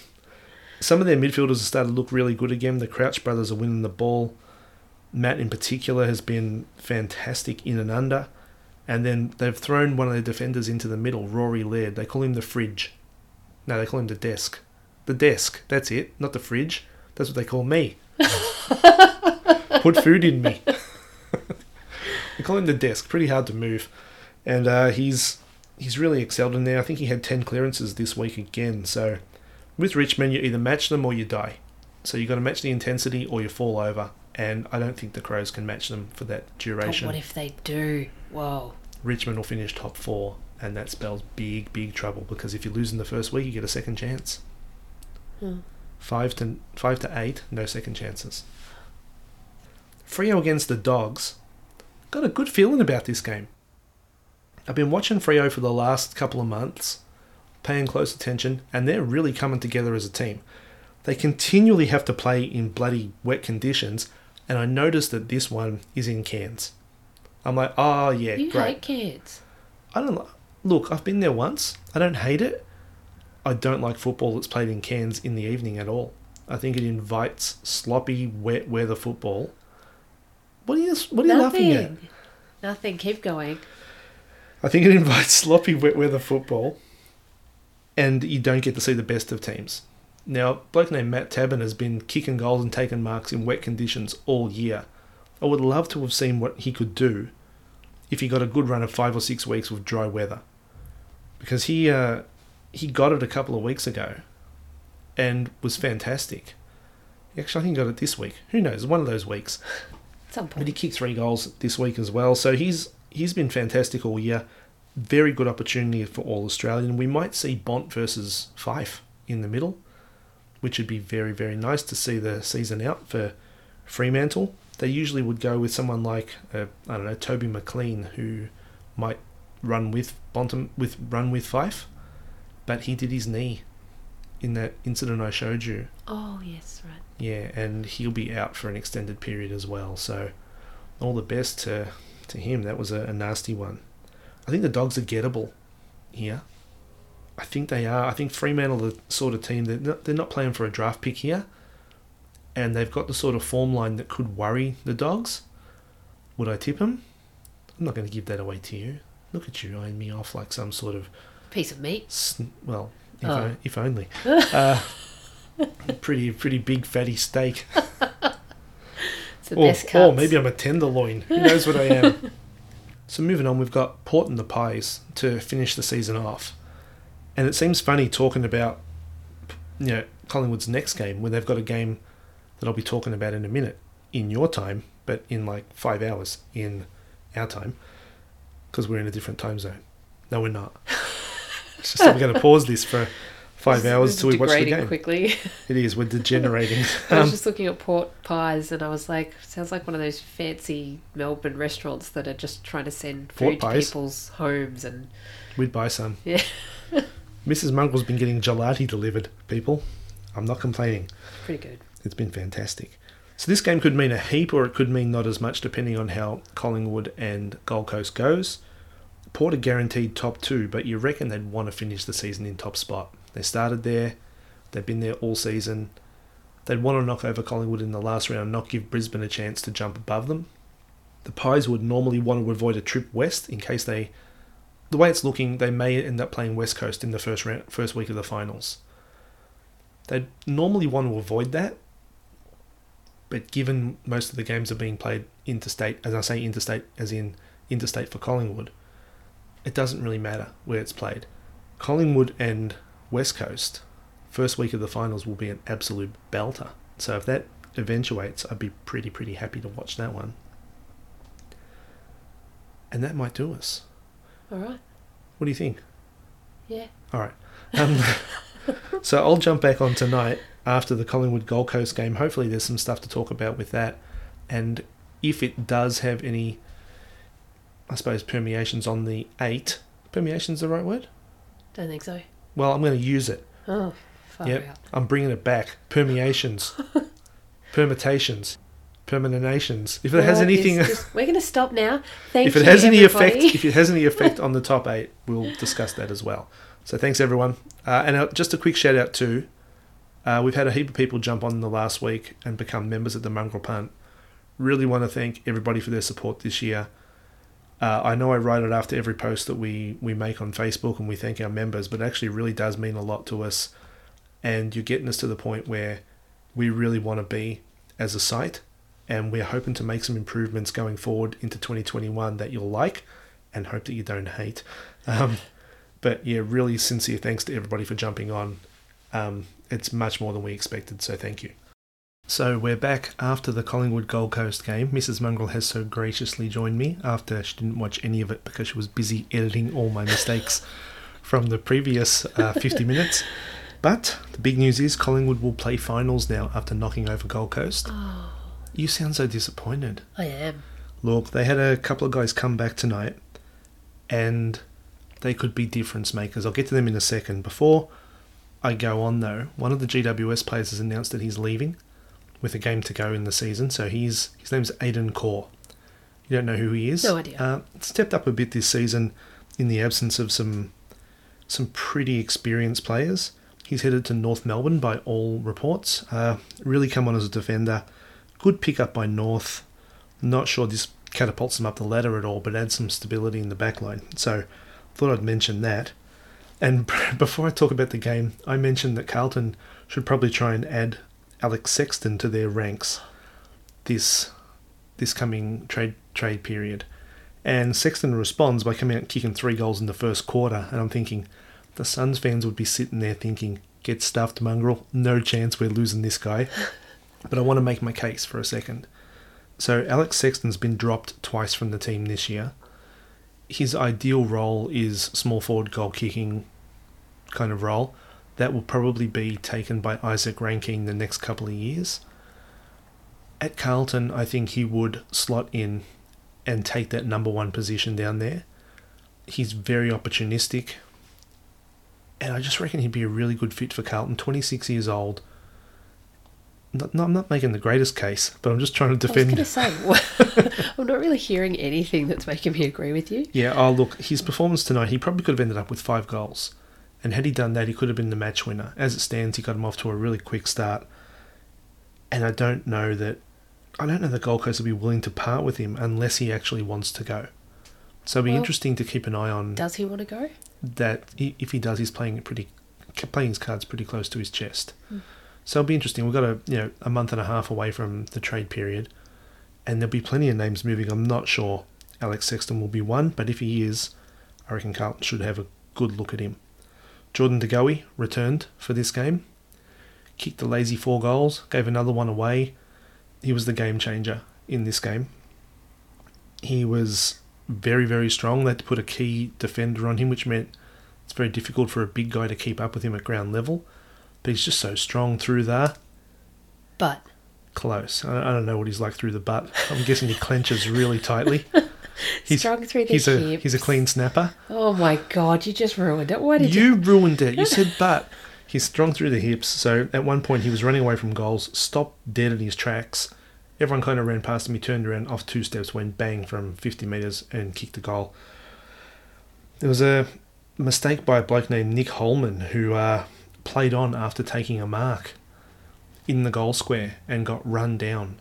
some of their midfielders have started to look really good again. The Crouch brothers are winning the ball. Matt, in particular, has been fantastic in and under. And then they've thrown one of their defenders into the middle, Rory Laird. They call him the fridge. No, they call him the desk. The desk. That's it. Not the fridge. That's what they call me. Put food in me. they call him the desk. Pretty hard to move, and uh, he's he's really excelled in there. I think he had ten clearances this week again. So with Richmond, you either match them or you die. So you've got to match the intensity or you fall over. And I don't think the Crows can match them for that But duration. what if they do? Whoa. Richmond will finish top four, and that spells big, big trouble because if you lose in the first week, you get a second chance. Hmm. Five to five to eight, no second chances. Freo against the Dogs. Got a good feeling about this game. I've been watching Freo for the last couple of months. paying close attention, and they're really coming together as a team. They continually have to play in bloody wet conditions, and I noticed that this one is in Cairns. I'm like, oh yeah, You great. hate Cairns. I don't look. I've been there once. I don't hate it. I don't like football that's played in Cairns in the evening at all. I think it invites sloppy, wet weather football. What are you? What are you laughing at? Nothing. Nothing. Keep going. I think it invites sloppy, wet weather football, and you don't get to see the best of teams. Now, a bloke named Matt Taberner has been kicking goals and taking marks in wet conditions all year. I would love to have seen what he could do if he got a good run of five or six weeks with dry weather, because he uh, he got it a couple of weeks ago, and was fantastic. Actually, I think he got it this week. Who knows? One of those weeks. At some But he kicked three goals this week as well. So he's he's been fantastic all year. Very good opportunity for all Australian. We might see Bont versus Fyfe in the middle, which would be very very nice to see the season out for Fremantle. They usually would go with someone like uh, I don't know Toby McLean who might run with Bontham with run with Fyfe, but he did his knee in that incident I showed you. Oh yes, right. Yeah, and he'll be out for an extended period as well. So, all the best to to him. That was a, a nasty one. I think the dogs are gettable here. I think they are. I think Fremantle are the sort of team that not, they're not playing for a draft pick here, and they've got the sort of form line that could worry the dogs. Would I tip them? I'm not going to give that away to you. Look at you eyeing me off like some sort of Piece of meat. sn- well, if, Oh. o- if only. uh, pretty pretty big fatty steak. Or, or maybe I'm a tenderloin. Who knows what I am? so moving on, we've got Port and the Pies to finish the season off, and it seems funny talking about you know Collingwood's next game when they've got a game that I'll be talking about in a minute in your time, but in like five hours in our time because we're in a different time zone. No, we're not. it's just that we're going to pause this for five This hours till we watch the degrading game. quickly. It is. We're degenerating. I was Um, just looking at port pies and I was like, sounds like one of those fancy Melbourne restaurants that are just trying to send food pies? to people's homes and We'd buy some. Yeah. Mrs. Mongrel's been getting gelati delivered, people. I'm not complaining. pretty good. It's been fantastic. So this game could mean a heap or it could mean not as much depending on how Collingwood and Gold Coast goes. Port are guaranteed top two, but you reckon they'd want to finish the season in top spot. They started there, they've been there all season. They'd want to knock over Collingwood in the last round, not give Brisbane a chance to jump above them. The Pies would normally want to avoid a trip west in case they, the way it's looking, they may end up playing West Coast in the first round, first week of the finals. They'd normally want to avoid that, but given most of the games are being played interstate, as I say interstate, as in interstate for Collingwood, it doesn't really matter where it's played. Collingwood and West Coast, first week of the finals will be an absolute belter. So if that eventuates, I'd be pretty, pretty happy to watch that one. And that might do us. All right. What do you think? Yeah. All right. Um, so I'll jump back on tonight after the Collingwood Gold Coast game. Hopefully, there's some stuff to talk about with that. And if it does have any, I suppose, permeations on the eight, permeation's the right word? Don't think so. Well, I'm going to use it. Oh, far Yep. out. I'm bringing it back. Permeations, permutations, permanentations. If it has Well, anything. just- we're going to stop now. Thank if you. it has any everybody. effect, if it has any effect on the top eight, we'll discuss that as well. So thanks everyone, uh, and uh, just a quick shout out too. Uh, we've had a heap of people jump on in the last week and become members at the Mongrel Punt. Really want to thank everybody for their support this year. Uh, I know I write it after every post that we, we make on Facebook and we thank our members, but it actually really does mean a lot to us. And you're getting us to the point where we really want to be as a site, and we're hoping to make some improvements going forward into 2021 that you'll like and hope that you don't hate. Um, but yeah, really sincere thanks to everybody for jumping on. Um, it's much more than we expected, so thank you. So we're back after the Collingwood Gold Coast game. Mrs. Mongrel has so graciously joined me after she didn't watch any of it because she was busy editing all my mistakes from the previous uh, 50 minutes. But the big news is Collingwood will play finals now after knocking over Gold Coast. Oh, You sound so disappointed. I am. Look, they had a couple of guys come back tonight, and they could be difference makers. I'll get to them in a second. Before I go on though, one of the GWS players has announced that he's leaving with a game to go in the season. So he's his name's Aidan Corr. You don't know who he is? No idea. Uh, stepped up a bit this season in the absence of some some pretty experienced players. He's headed to North Melbourne by all reports. Uh, really come on as a defender. Good pickup by North. Not sure this catapults him up the ladder at all, but adds some stability in the back line. So thought I'd mention that. And before I talk about the game, I mentioned that Carlton should probably try and add Alex Sexton to their ranks this this coming trade trade period. And Sexton responds by coming out kicking three goals in the first quarter. And I'm thinking, the Suns fans would be sitting there thinking, get stuffed, mongrel. No chance we're losing this guy. But I want to make my case for a second. So Alex Sexton's been dropped twice from the team this year. His ideal role is small forward goal kicking kind of role. That will probably be taken by Isaac Rankine the next couple of years. At Carlton, I think he would slot in and take that number one position down there. He's very opportunistic. And I just reckon he'd be a really good fit for Carlton. 26 years old. No, I'm not making the greatest case, but I'm just trying to defend. I was going to say, I'm not really hearing anything that's making me agree with you. Yeah, oh, look, his performance tonight, he probably could have ended up with five goals. And had he done that, he could have been the match winner. As it stands, he got him off to a really quick start. And I don't know that. I don't know the Gold Coast will be willing to part with him unless he actually wants to go. So it'll be Well, interesting to keep an eye on Does he want to go? that. If he does, he's playing it pretty, playing his cards pretty close to his chest. Hmm. So it'll be interesting. We've got a you know a month and a half away from the trade period, and there'll be plenty of names moving. I'm not sure Alex Sexton will be one, but if he is, I reckon Carlton should have a good look at him. Jordan De Goey returned for this game, kicked the lazy four goals, gave another one away. He was the game changer in this game. He was very, very strong. They had to put a key defender on him, which meant it's very difficult for a big guy to keep up with him at ground level. But he's just so strong through there. But Close. I I don't know what he's like through the butt. I'm guessing he clenches really tightly. He's, strong through the he's a hips. he's a clean snapper. Oh my god, you just ruined it. Why did you? You ruined it. You said butt. He's strong through the hips. So at one point he was running away from goals, stopped dead in his tracks. Everyone kind of ran past him. He turned around off two steps, went bang from 50 metres and kicked the goal. There was a mistake by a bloke named Nick Holman who uh, played on after taking a mark in the goal square and got run down.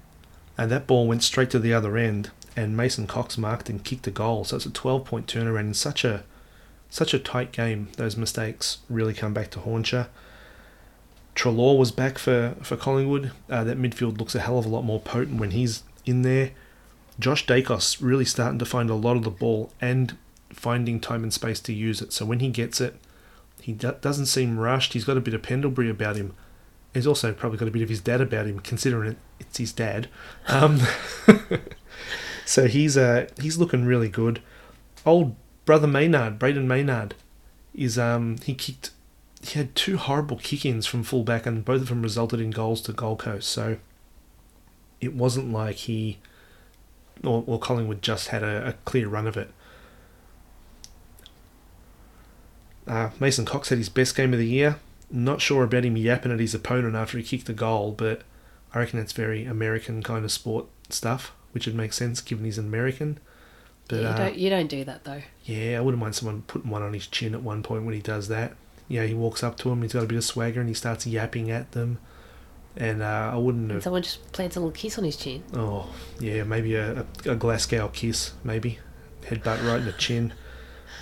And that ball went straight to the other end, and Mason Cox marked and kicked a goal. So it's a 12 point turnaround in such a such a tight game. Those mistakes really come back to haunt you. Treloar was back for, for Collingwood. Uh, that midfield looks a hell of a lot more potent when he's in there. Josh Daicos really starting to find a lot of the ball and finding time and space to use it. So when he gets it, he do- doesn't seem rushed. He's got a bit of Pendlebury about him. He's also probably got a bit of his dad about him, considering it, it's his dad. Um, so he's uh, he's looking really good. Old brother Maynard, Brayden Maynard, is um he kicked he had two horrible kick-ins from fullback, and both of them resulted in goals to Gold Coast. So it wasn't like he or, or Collingwood just had a, a clear run of it. Uh, Mason Cox had his best game of the year. Not sure about him yapping at his opponent after he kicked the goal, but I reckon that's very American kind of sport stuff, which would make sense given he's an American. But you uh, don't. You don't do that though. yeah, I wouldn't mind someone putting one on his chin at one point when he does that. Yeah, he walks up to him, he's got a bit of swagger, and he starts yapping at them. And uh, I wouldn't have. someone just plants a little kiss on his chin. Oh, yeah, maybe a, a, a Glasgow kiss, maybe. Headbutt right in the chin.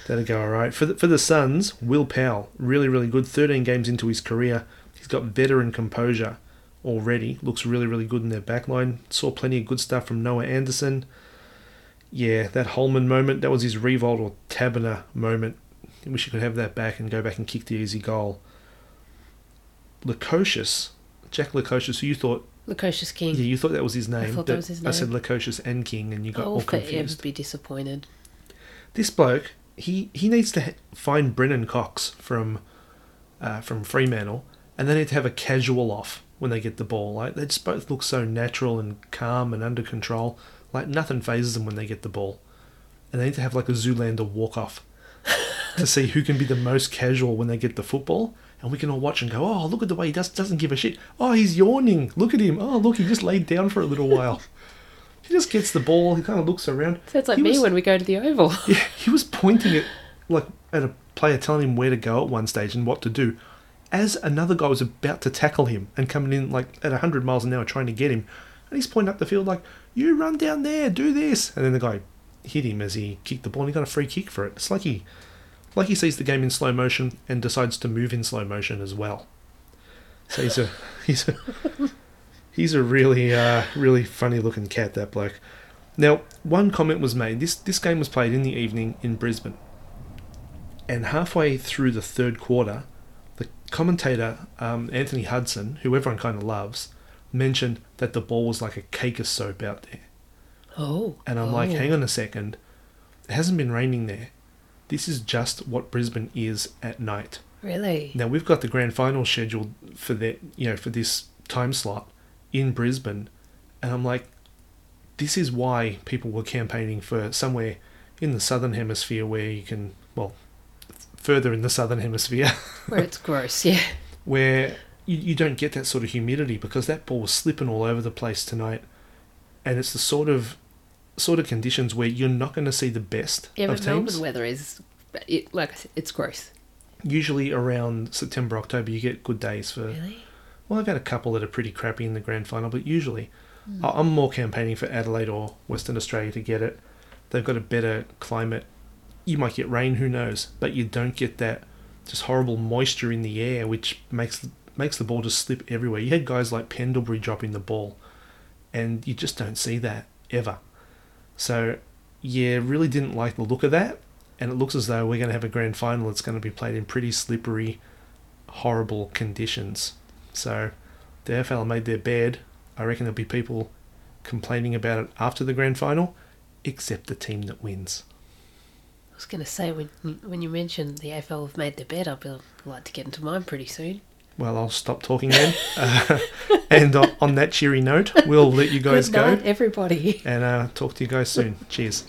That'd go alright. For the, for the Suns, Wil Powell, really, really good. 13 games into his career. He's got veteran composure already. Looks really, really good in their backline. Saw plenty of good stuff from Noah Anderson. Yeah, that Holman moment, that was his Riewoldt or Taberner moment. I wish he could have that back and go back and kick the easy goal. Lukosius, Jack Lukosius, who you thought Lukosius King. yeah, you thought that was his name. thought that was his I said name. Lukosius and King, and you got I'll all forever confused. be disappointed. This bloke, he he needs to ha- find Brennan Cox from uh, from Fremantle, and they need to have a casual off when they get the ball. Like they just both look so natural and calm and under control. Like nothing phases them when they get the ball, and they need to have like a Zoolander walk off to see who can be the most casual when they get the football. And we can all watch and go, oh, look at the way he does, doesn't give a shit. Oh, he's yawning. Look at him. Oh, look, he just laid down for a little while. he just gets the ball. He kind of looks around. Sounds like He me was- when we go to the Oval. Yeah, he was pointing at like at a player telling him where to go at one stage and what to do, as another guy was about to tackle him and coming in like at hundred miles an hour trying to get him, and he's pointing up the field like, "You run down there, do this," and then the guy hit him as he kicked the ball and he got a free kick for it. It's like he, like he sees the game in slow motion and decides to move in slow motion as well. So he's a he's a he's a really uh, really funny looking cat that bloke. Now, one comment was made. This this game was played in the evening in Brisbane, and halfway through the third quarter, the commentator um, Anthony Hudson, who everyone kind of loves, mentioned that the ball was like a cake of soap out there. Oh. And I'm like, Oh. hang on a second, it hasn't been raining there. This is just what Brisbane is at night. Really? Now we've got the grand final scheduled for that, you know, for this time slot in Brisbane, and I'm like, this is why people were campaigning for somewhere in the southern hemisphere where you can, well, further in the southern hemisphere Where it's gross, yeah. where you, you don't get that sort of humidity because that ball was slipping all over the place tonight, and it's the sort of sort of conditions where you're not going to see the best Yeah, of but Melbourne weather is, it, like I said, it's gross. Usually around September, October, you get good days for Really? Well, I've had a couple that are pretty crappy in the grand final, but usually hmm. I- I'm more campaigning for Adelaide or Western Australia to get it. They've got a better climate. You might get rain, who knows? But you don't get that just horrible moisture in the air, which makes makes the ball just slip everywhere. You had guys like Pendlebury dropping the ball, and you just don't see that ever. So, yeah, really didn't like the look of that. And it looks as though we're going to have a grand final that's going to be played in pretty slippery, horrible conditions. So, the AFL made their bed. I reckon there'll be people complaining about it after the grand final, except the team that wins. I was going to say, when, when you mentioned the AFL have made their bed, I'd be like to get into mine pretty soon. Well, I'll stop talking then. uh, and on, on that cheery note, we'll let you guys Good go night, everybody. and uh, talk to you guys soon. Cheers.